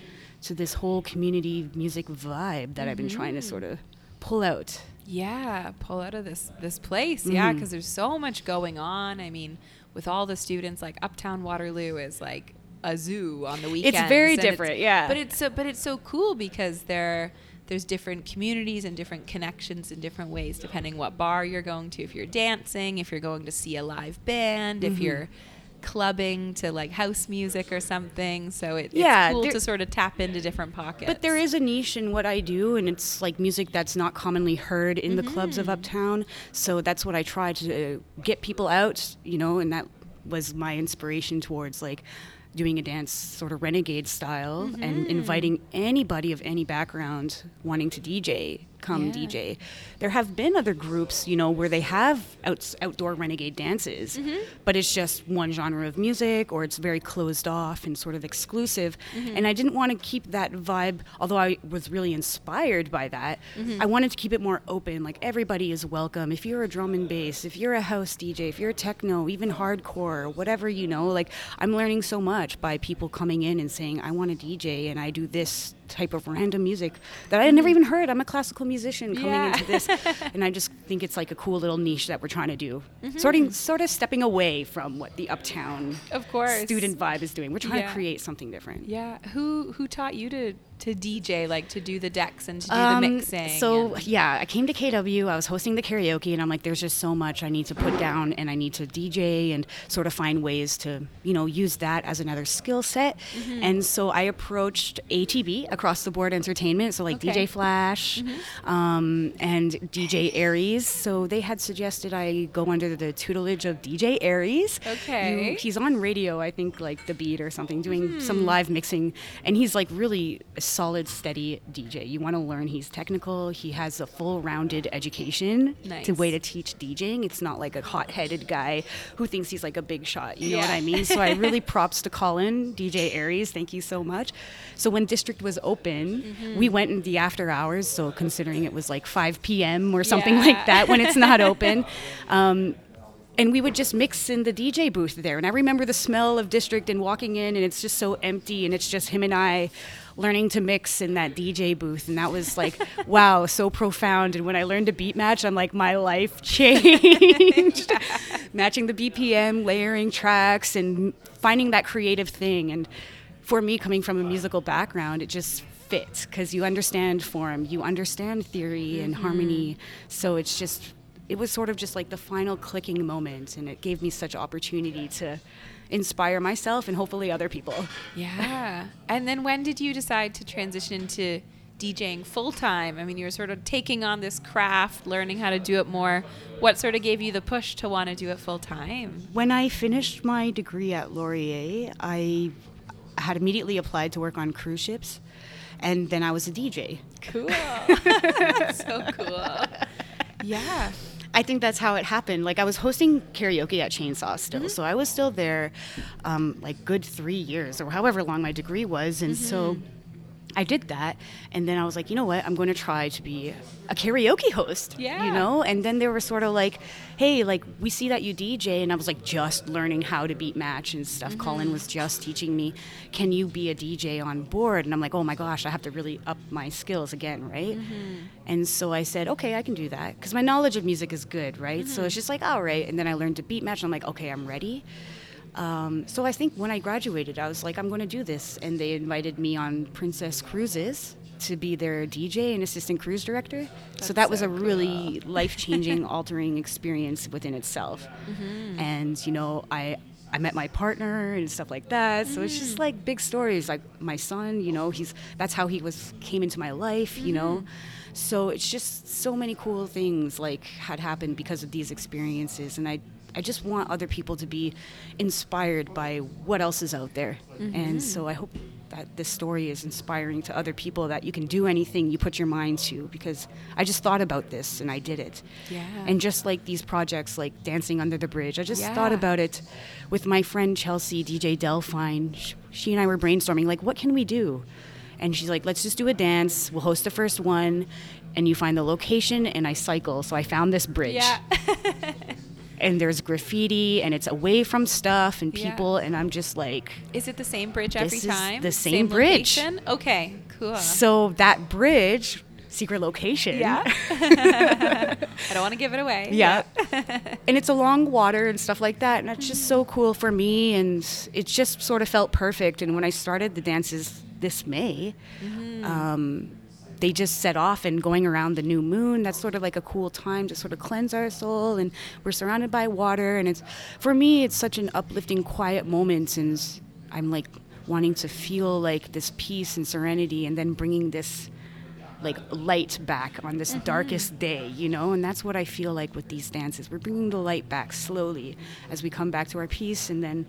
to this whole community music vibe that I've been trying to sort of pull out. Yeah, pull out of this this place. Yeah, Mhm. because there's so much going on. I mean, with all the students, like Uptown Waterloo is like a zoo on the weekends. It's very different, yeah. But it's so, but it's so cool because there there's different communities and different connections in different ways depending what bar you're going to. If you're dancing, if you're going to see a live band, Mm-hmm. if you're clubbing to like house music or something. So it, Yeah, it's cool to sort of tap into different pockets. But there is a niche in what I do, and it's like music that's not commonly heard in the clubs of mm. Uptown. So that's what I try to get people out, you know, and that was my inspiration towards like doing a dance sort of renegade style and mm-hmm. inviting anybody of any background wanting to DJ come Yeah. DJ. There have been other groups, you know, where they have outs outdoor renegade dances, mm-hmm. but it's just one genre of music or it's very closed off and sort of exclusive. Mm-hmm. And I didn't want to keep that vibe, although I was really inspired by that. Mm-hmm. I wanted to keep it more open, like everybody is welcome. If you're a drum and bass, if you're a house DJ, if you're a techno, even hardcore, whatever, you know, like I'm learning so much by people coming in and saying, I want to DJ and I do this type of random music that I had never hmm. even heard. I'm a classical musician coming Yeah. into this, and I just think it's like a cool little niche that we're trying to do. Sort of, sort of stepping away from what the uptown Of course. student vibe is doing. We're trying Yeah. to create something different. Yeah. Who who taught you to to DJ, like to do the decks and to do Um, the mixing? So yeah, I came to KW. I was hosting the karaoke, and I'm like, there's just so much I need to put down, and I need to DJ and sort of find ways to, you know, use that as another skill set. Mm-hmm. And so I approached ATB, Across the Board Entertainment, so like Okay. Mm-hmm. DJ Flash um, and DJ Aries. So they had suggested I go under the tutelage of DJ Aries. Okay. You- he's on radio, I think, like the beat or something, doing Hmm. some live mixing, and he's like really solid, steady DJ. You want to learn. He's technical. He has a full-rounded education Nice. to way to teach DJing. It's not like a hot-headed guy who thinks he's like a big shot. You know what I mean? So I really props to Colin, DJ Aries. Thank you so much. So when District was open, Mm-hmm. we went in the after hours. So considering it was like 5 p.m. or something Yeah. like that when it's not open. Um, and we would just mix in the DJ booth there. And I remember the smell of District and walking in, and it's just so empty, and it's just him and I learning to mix in that DJ booth. And that was like, wow, so profound. And when I learned to beat match, I'm like, my life changed. Matching the BPM, layering tracks, and finding that creative thing. And for me, coming from a musical background, it just fits because you understand form, you understand theory and mm-hmm. harmony. So it's just it was sort of just like the final clicking moment and it gave me such opportunity to inspire myself and hopefully other people yeah. And then when did you decide to transition to DJing full time? I mean, you were sort of taking on this craft, learning how to do it more. What sort of gave you the push to want to do it full time? when i finished my degree at laurier i had immediately applied to work on cruise ships and then i was a dj Cool. so cool. Yeah. I think that's how it happened. Like I was hosting karaoke at Chainsaw still, so I was still there, um, like good three years or however long my degree was, and so I did that, and then I was like, you know what, I'm going to try to be a karaoke host. Yeah. You know, and then they were sort of like, hey, like we see that you DJ, and I was like just learning how to beat match and stuff. Colin mm-hmm. was just teaching me, can you be a DJ on board? And I'm like, oh my gosh, I have to really up my skills again, right? Mm-hmm. And so I said, okay, I can do that because my knowledge of music is good, right? So mm-hmm. it's just like, all right. And then I learned to beat match, and I'm like, okay, I'm ready. Um, so I think when I graduated, I was like, I'm going to do this, and they invited me on Princess Cruises to be their DJ and assistant cruise director. That's so that was so a really life changing, altering experience within itself. Mm-hmm. And you know, I I met my partner and stuff like that. So it's Mm. just like big stories. Like my son, you know, he's that's how he was came into my life. You know. Mm-hmm. So it's just so many cool things like had happened because of these experiences, and I I just want other people to be inspired by what else is out there, Mm-hmm. and so I hope that this story is inspiring to other people that you can do anything you put your mind to because I just thought about this and I did it. Yeah. And just like these projects like Dancing Under the Bridge, I just thought about it with my friend Chelsea, DJ Delphine. She and I were brainstorming, like, what can we do? And she's like, let's just do a dance. We'll host the first one, and you find the location, and I cycle. So I found this bridge. Yeah. And there's graffiti, and it's away from stuff and Yeah. people, and I'm just like, Is it the same bridge every This is time? the same bridge. location? Okay, cool. so that bridge, secret location. yeah. I don't want to give it away. Yeah. and it's along water and stuff like that. And it's just so cool for me. And it just sort of felt perfect. And when I started the dances this May, um, they just set off and going around the new moon. That's sort of like a cool time to sort of cleanse our soul. And we're surrounded by water. And it's, for me, it's such an uplifting, quiet moment. And I'm like wanting to feel like this peace and serenity and then bringing this like light back on this mm-hmm. darkest day, you know? And that's what I feel like with these dances. We're bringing the light back slowly as we come back to our peace and then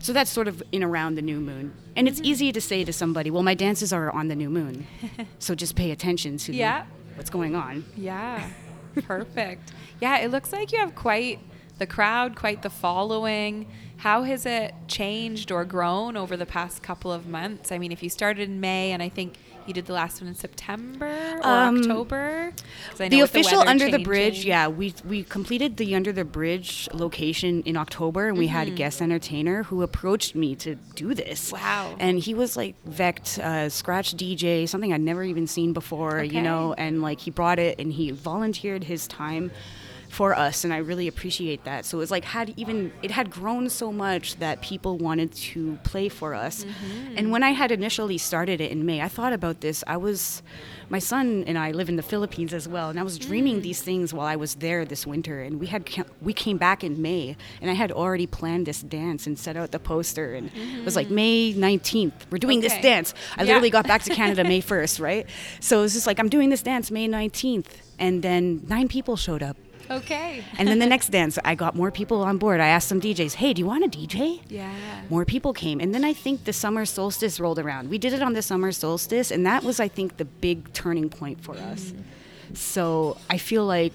so that's sort of in around the new moon. And it's mm-hmm. easy to say to somebody, "Well, my dances are on the new moon." so just pay attention to Yeah. what's going on. Yeah. Perfect. Yeah, it looks like you have quite the crowd, quite the following. How has it changed or grown over the past couple of months? I mean, if you started in May and I think you did the last one in September or Um, October. 'Cause I know the official weather under the bridge yeah we we completed the under the bridge location in october and we had Mm-hmm. a guest entertainer who approached me to do this Wow. and he was like vect uh, scratch dj something i'd never even seen before Okay. you know and like he brought it and he volunteered his time for us and i really appreciate that so it was like had even it had grown so much that people wanted to play for us Mm-hmm. and when i had initially started it in may i thought about this i was my son and i live in the philippines as well and i was dreaming Mm. these things while i was there this winter and we had we came back in may and i had already planned this dance and set out the poster and it was like may 19th we're doing this Mm-hmm. Dance i Yeah. literally got back to canada may 1st right so it was just like i'm doing this dance may 19th and then nine people showed up Okay. and then the next dance, I got more people on board. I asked some DJs, "Hey, do you want a DJ?" Yeah. More people came, and then I think the summer solstice rolled around. We did it on the summer solstice, and that was, I think, the big turning point for us. Mm. So I feel like,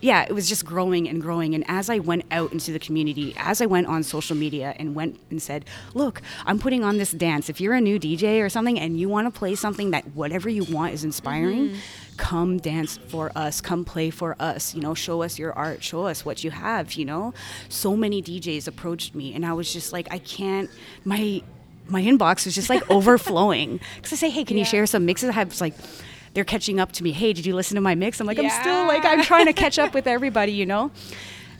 yeah, it was just growing and growing. And as I went out into the community, as I went on social media and went and said, "Look, I'm putting on this dance. If you're a new DJ or something, and you want to play something that whatever you want is inspiring." Mm-hmm. Come dance for us come play for us you know show us your art show us what you have you know so many djs approached me and i was just like i can't my my inbox was just like overflowing because i say hey can Yeah. you share some mixes i have like they're catching up to me hey did you listen to my mix i'm like i'm still like i'm trying to catch up with everybody you know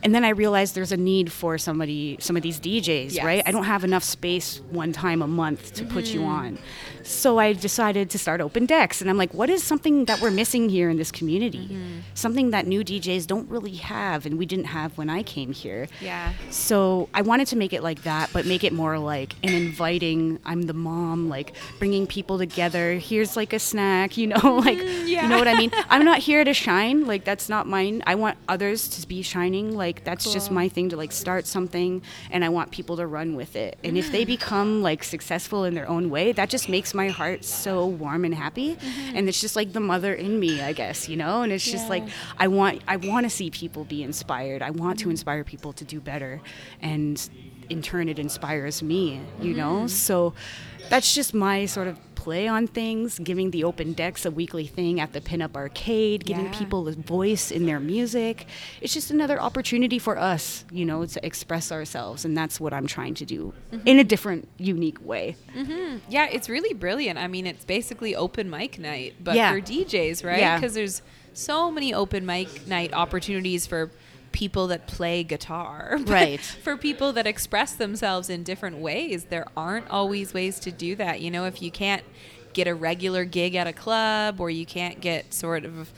and then I realized there's a need for somebody, some of these DJs, right? I don't have enough space one time a month to put you Mm-hmm. on. So I decided to start Open Decks. And I'm like, what is something that we're missing here in this community? Mm-hmm. Something that new DJs don't really have and we didn't have when I came here. Yeah. So I wanted to make it like that, but make it more like an inviting. I'm the mom, like bringing people together. Here's like a snack, you know, like Mm, yeah. you know what I mean. I'm not here to shine, like that's not mine. I want others to be shining, like that's just my thing to like start something, and I want people to run with it. And if they Mm. become like successful in their own way, that just makes my heart so warm and happy. Mm-hmm. And it's just like the mother in me, I guess, you know. And it's just like I want I want to see people be inspired. I want Mm-hmm. to inspire people to do better, and in turn, it inspires me. You Mm-hmm. know, so that's just my sort of play on things, giving the open decks a weekly thing at the pinup arcade, giving Yeah. people a voice in their music. It's just another opportunity for us, you know, to express ourselves, and that's what I'm trying to do Mm-hmm. in a different, unique way. Yeah, it's really brilliant. I mean, it's basically open mic night, but Yeah. for DJs, right? Yeah. Because there's so many open mic night opportunities for people that play guitar. Right. for people that express themselves in different ways, there aren't always ways to do that. You know, if you can't get a regular gig at a club or you can't get sort of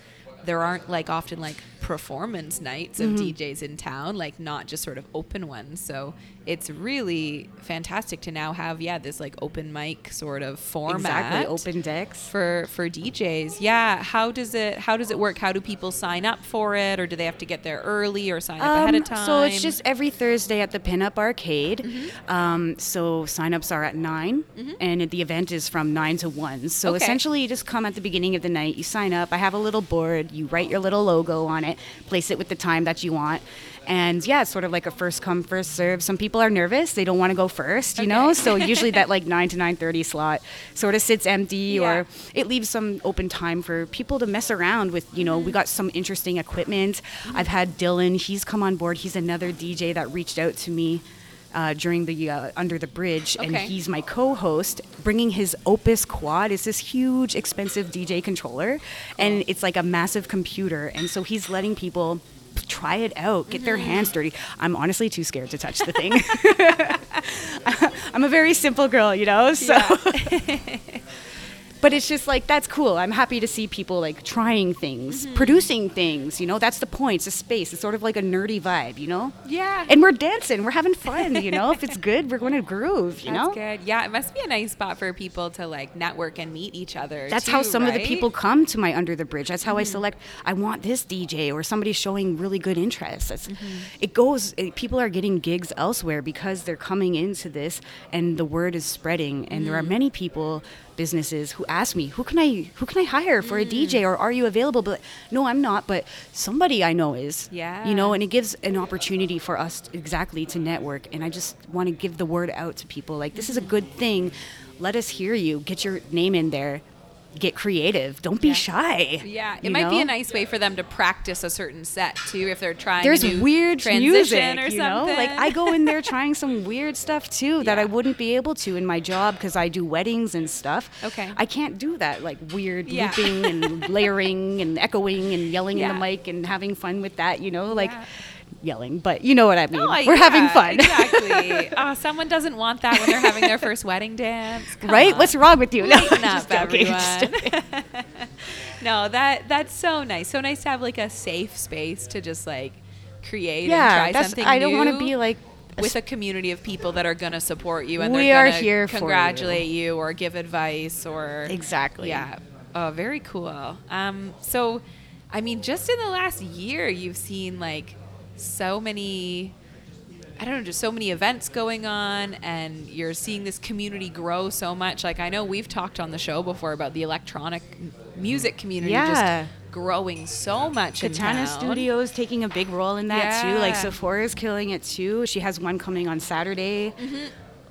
there aren't like often like performance nights of mm-hmm. DJs in town, like not just sort of open ones. So it's really fantastic to now have yeah this like open mic sort of format Exactly. Open decks. for for DJs. Yeah, how does it how does it work? How do people sign up for it, or do they have to get there early or sign up ahead of Um, time? So it's just every Thursday at the Pinup Arcade. Mm-hmm. Um, so signups are at 9 and the event is from nine to one. So Okay. essentially, you just come at the beginning of the night. You sign up. I have a little board. You write your little logo on it. Place it with the time that you want. And yeah, it's sort of like a first come first serve. Some people are nervous; they don't want to go first, you know. So usually that like nine to nine thirty slot sort of sits empty, Yeah. or it leaves some open time for people to mess around with. You know, we got some interesting equipment. I've had Dylan; he's come on board. He's another DJ that reached out to me. Uh, during the uh, under the bridge, and he's my co-host, bringing his Opus Quad. It's this huge, expensive DJ controller, and it's like a massive computer. And so he's letting people try it out, get their mm-hmm. hands dirty. I'm honestly too scared to touch the thing. I'm a very simple girl, you know. So, but it's just like that's cool. I'm happy to see people like trying things, Mm-hmm. producing things. You know, that's the point. It's a space. It's sort of like a nerdy vibe, you know. Yeah. And we're dancing. We're having fun. You know, if it's good, we're going to groove. You That's know. good. Yeah, it must be a nice spot for people to like network and meet each other. That's too, how some of the people come to my Under the Bridge. That's how I Mm-hmm. select. I want this DJ or somebody showing really good interest. Mm-hmm. It goes. It, people are getting gigs elsewhere because they're coming into this, and the word is spreading. And there are Mm-hmm. many people, businesses, who ask me, "Who can I? Who can I hire for a Mm. DJ? Or are you available?" But no, I'm not. But somebody I know is. Yeah. You know, and it gives an opportunity for us to- exactly to network. And I just want to give the word out to people. Like this is a good thing. Let us hear you. Get your name in there. Get creative. Don't be Yeah. shy. Yeah, it might be a nice way for them to practice a certain set too, if they're trying. There's weird transition music, or you know. something. Like I go in there trying some weird stuff too that I wouldn't be able to in my job because I do weddings and stuff. Okay. I can't do that like weird Yeah. looping and layering and echoing and yelling in the mic and having fun with that. You know, like Yeah. Yelling, but you know what I mean. No, I- We're having fun, exactly. oh, someone doesn't want that when they're having their first wedding dance, Come right? on. What's wrong with you? No, Lighten I'm up, just joking. everyone. no, that that's so nice. So nice to have like a safe space to just like create yeah, and try that's. something I don't want to be like with a community of people that are going to support you and We they're are here for you. congratulate you. or give advice or exactly. yeah. Oh, very cool. Um, so, I mean, just in the last year, you've seen like so many. I don't know, just so many events going on, and you're seeing this community grow so much. Like I know we've talked on the show before about the electronic music community Yeah. just growing so much. Katana town. Studios taking a big role in that yeah. too. Like Yeah. Sephora's killing it too. She has one coming on Saturday. Mm-hmm.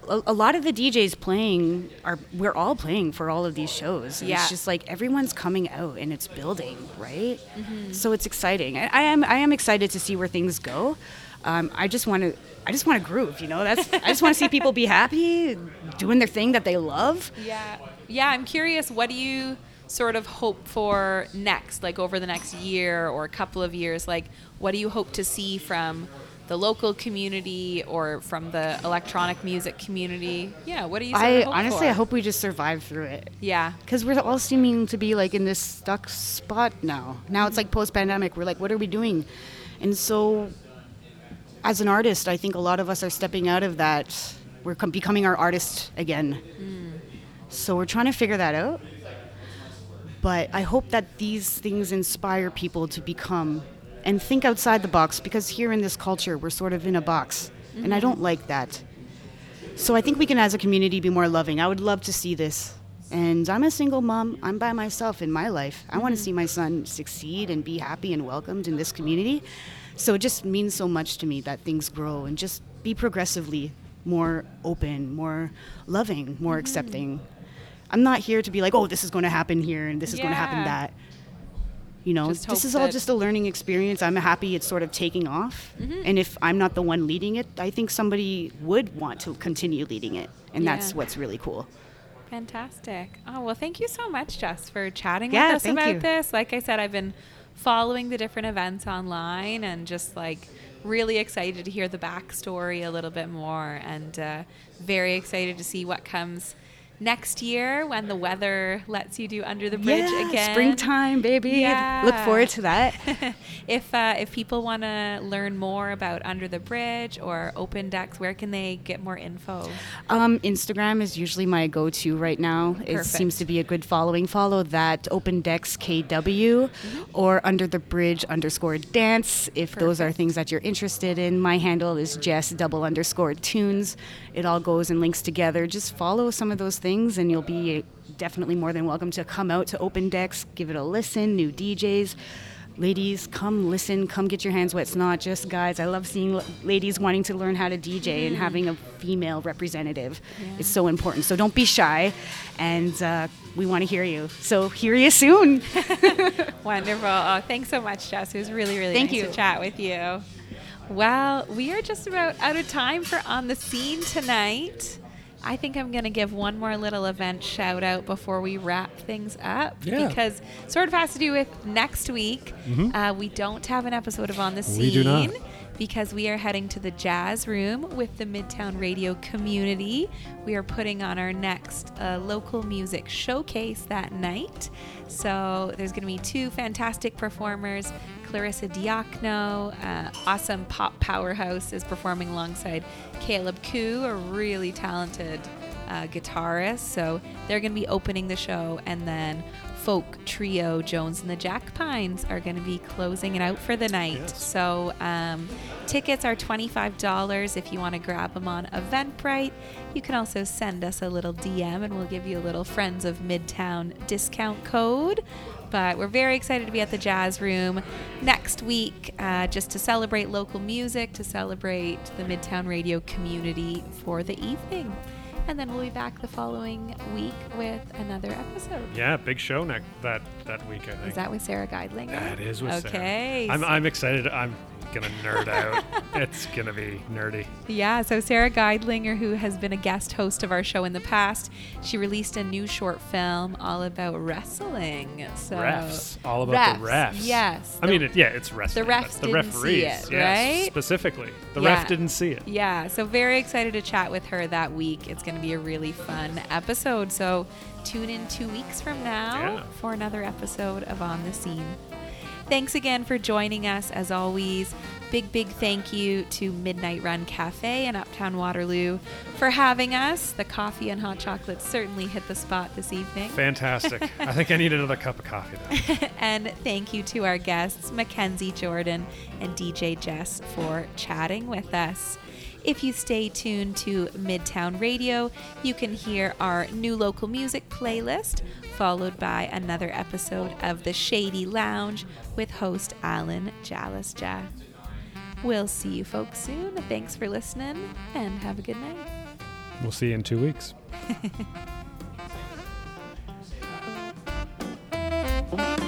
A, a lot of the DJs playing are we're all playing for all of these shows. And Yeah. It's just like everyone's coming out and it's building, right? Mm-hmm. So it's exciting. I, I am I am excited to see where things go. Um, I just want to I just want to groove, you know. That's I just want to see people be happy, doing their thing that they love. Yeah. Yeah, I'm curious, what do you sort of hope for next, like over the next year or a couple of years? Like, what do you hope to see from the local community or from the electronic music community? Yeah, what do you I honestly for? I hope we just survive through it. Yeah. Because we're all seeming to be like in this stuck spot now. Now it's like post pandemic. We're like, what are we doing? And so, as an artist, I think a lot of us are stepping out of that. We're com- becoming our artist again. Hmm. So we're trying to figure that out. But I hope that these things inspire people to become and think outside the box because here in this culture, we're sort of in a box. And I mm-hmm. don't like that. So I think we can, as a community, be more loving. I would love to see this. And I'm a single mom. I'm by myself in my life. I want to mm-hmm. see my son succeed and be happy and welcomed in this community. So it just means so much to me that things grow and just be progressively more open, more loving, more mm-hmm. accepting. I'm not here to be like, oh, this is going to happen here and this is going to happen that. You know, Just this is all just a learning experience. I'm happy it's sort of taking off. Mm-hmm. And if I'm not the one leading it, I think somebody would want to continue leading it. And that's what's really cool. Fantastic. Oh, well, thank you so much, Jess, for chatting Yeah, with us about you. this. Like I said, I've been following the different events online and just like really excited to hear the backstory a little bit more and uh, very excited to see what comes next year when the weather lets you do Under the Bridge yeah, again. springtime, baby. Yeah. Look forward to that. if uh, if people want to learn more about Under the Bridge or Open Decks, where can they get more info? Um, Instagram is usually my go-to right now. It seems to be a good following. Follow that Open Decks KW or Under the Bridge underscore Dance if those are things that you're interested in. My handle is Jess double underscore Tunes. It all goes and links together. Just follow some of those things, and you'll be definitely more than welcome to come out to Open Decks, give it a listen. New DJs. Ladies, come listen, come get your hands wet. It's not just guys. I love seeing l- ladies wanting to learn how to DJ and having a female representative. It's so important. So don't be shy, and uh, we want to hear you. So hear you soon. Wonderful. Oh, thanks so much, Jess. It was really, really Thank nice you. to chat with you. Well, we are just about out of time for On the Scene tonight. I think I'm going to give one more little event shout out before we wrap things up Yeah. because sort of has to do with next week. Uh, we don't have an episode of On the Scene We do not. Because we are heading to the Jazz Room with the Midtown Radio community. We are putting on our next uh, local music showcase that night. So there's going to be two fantastic performers. Clarissa Diacono, uh, awesome pop powerhouse, is performing alongside Caleb Koo, a really talented uh, guitarist. So they're going to be opening the show, and then folk trio Jones and the Jack Pines are going to be closing it out for the night. Yes. So um, tickets are $25 if you want to grab them on Eventbrite. You can also send us a little DM and we'll give you a little Friends of Midtown discount code. But we're very excited to be at the Jazz Room next week uh, just to celebrate local music, to celebrate the Midtown radio community for the evening. And then we'll be back the following week with another episode. Yeah, big show next that that week. I think Is that with Sarah Geidlinger? that is with Sarah. Okay. I'm I'm excited. I'm gonna nerd out. it's gonna be nerdy. Yeah, so Sarah Geidlinger, who has been a guest host of our show in the past, she released a new short film all about wrestling. So refs, all about the refs. Yes. I the- mean, it, yeah, it's wrestling. The refs the didn't see referees, it, yes, right? Specifically, the Yeah. ref didn't see it. Yeah, so very excited to chat with her that week. It's to be a really fun episode. So tune in two weeks from now Yeah. for another episode of On the Scene. Thanks again for joining us. As always, big, big thank you to Midnight Run Cafe in Uptown Waterloo for having us. The coffee and hot chocolate certainly hit the spot this evening. Fantastic. I think I need another cup of coffee and thank you to our guests, Mackenzie Jordan and DJ Jess, for chatting with us. If you stay tuned to Midtown Radio, you can hear our new local music playlist, followed by another episode of The Shady Lounge with host Alan Jalasja. We'll see you folks soon. Thanks for listening and have a good night. We'll see you in two weeks.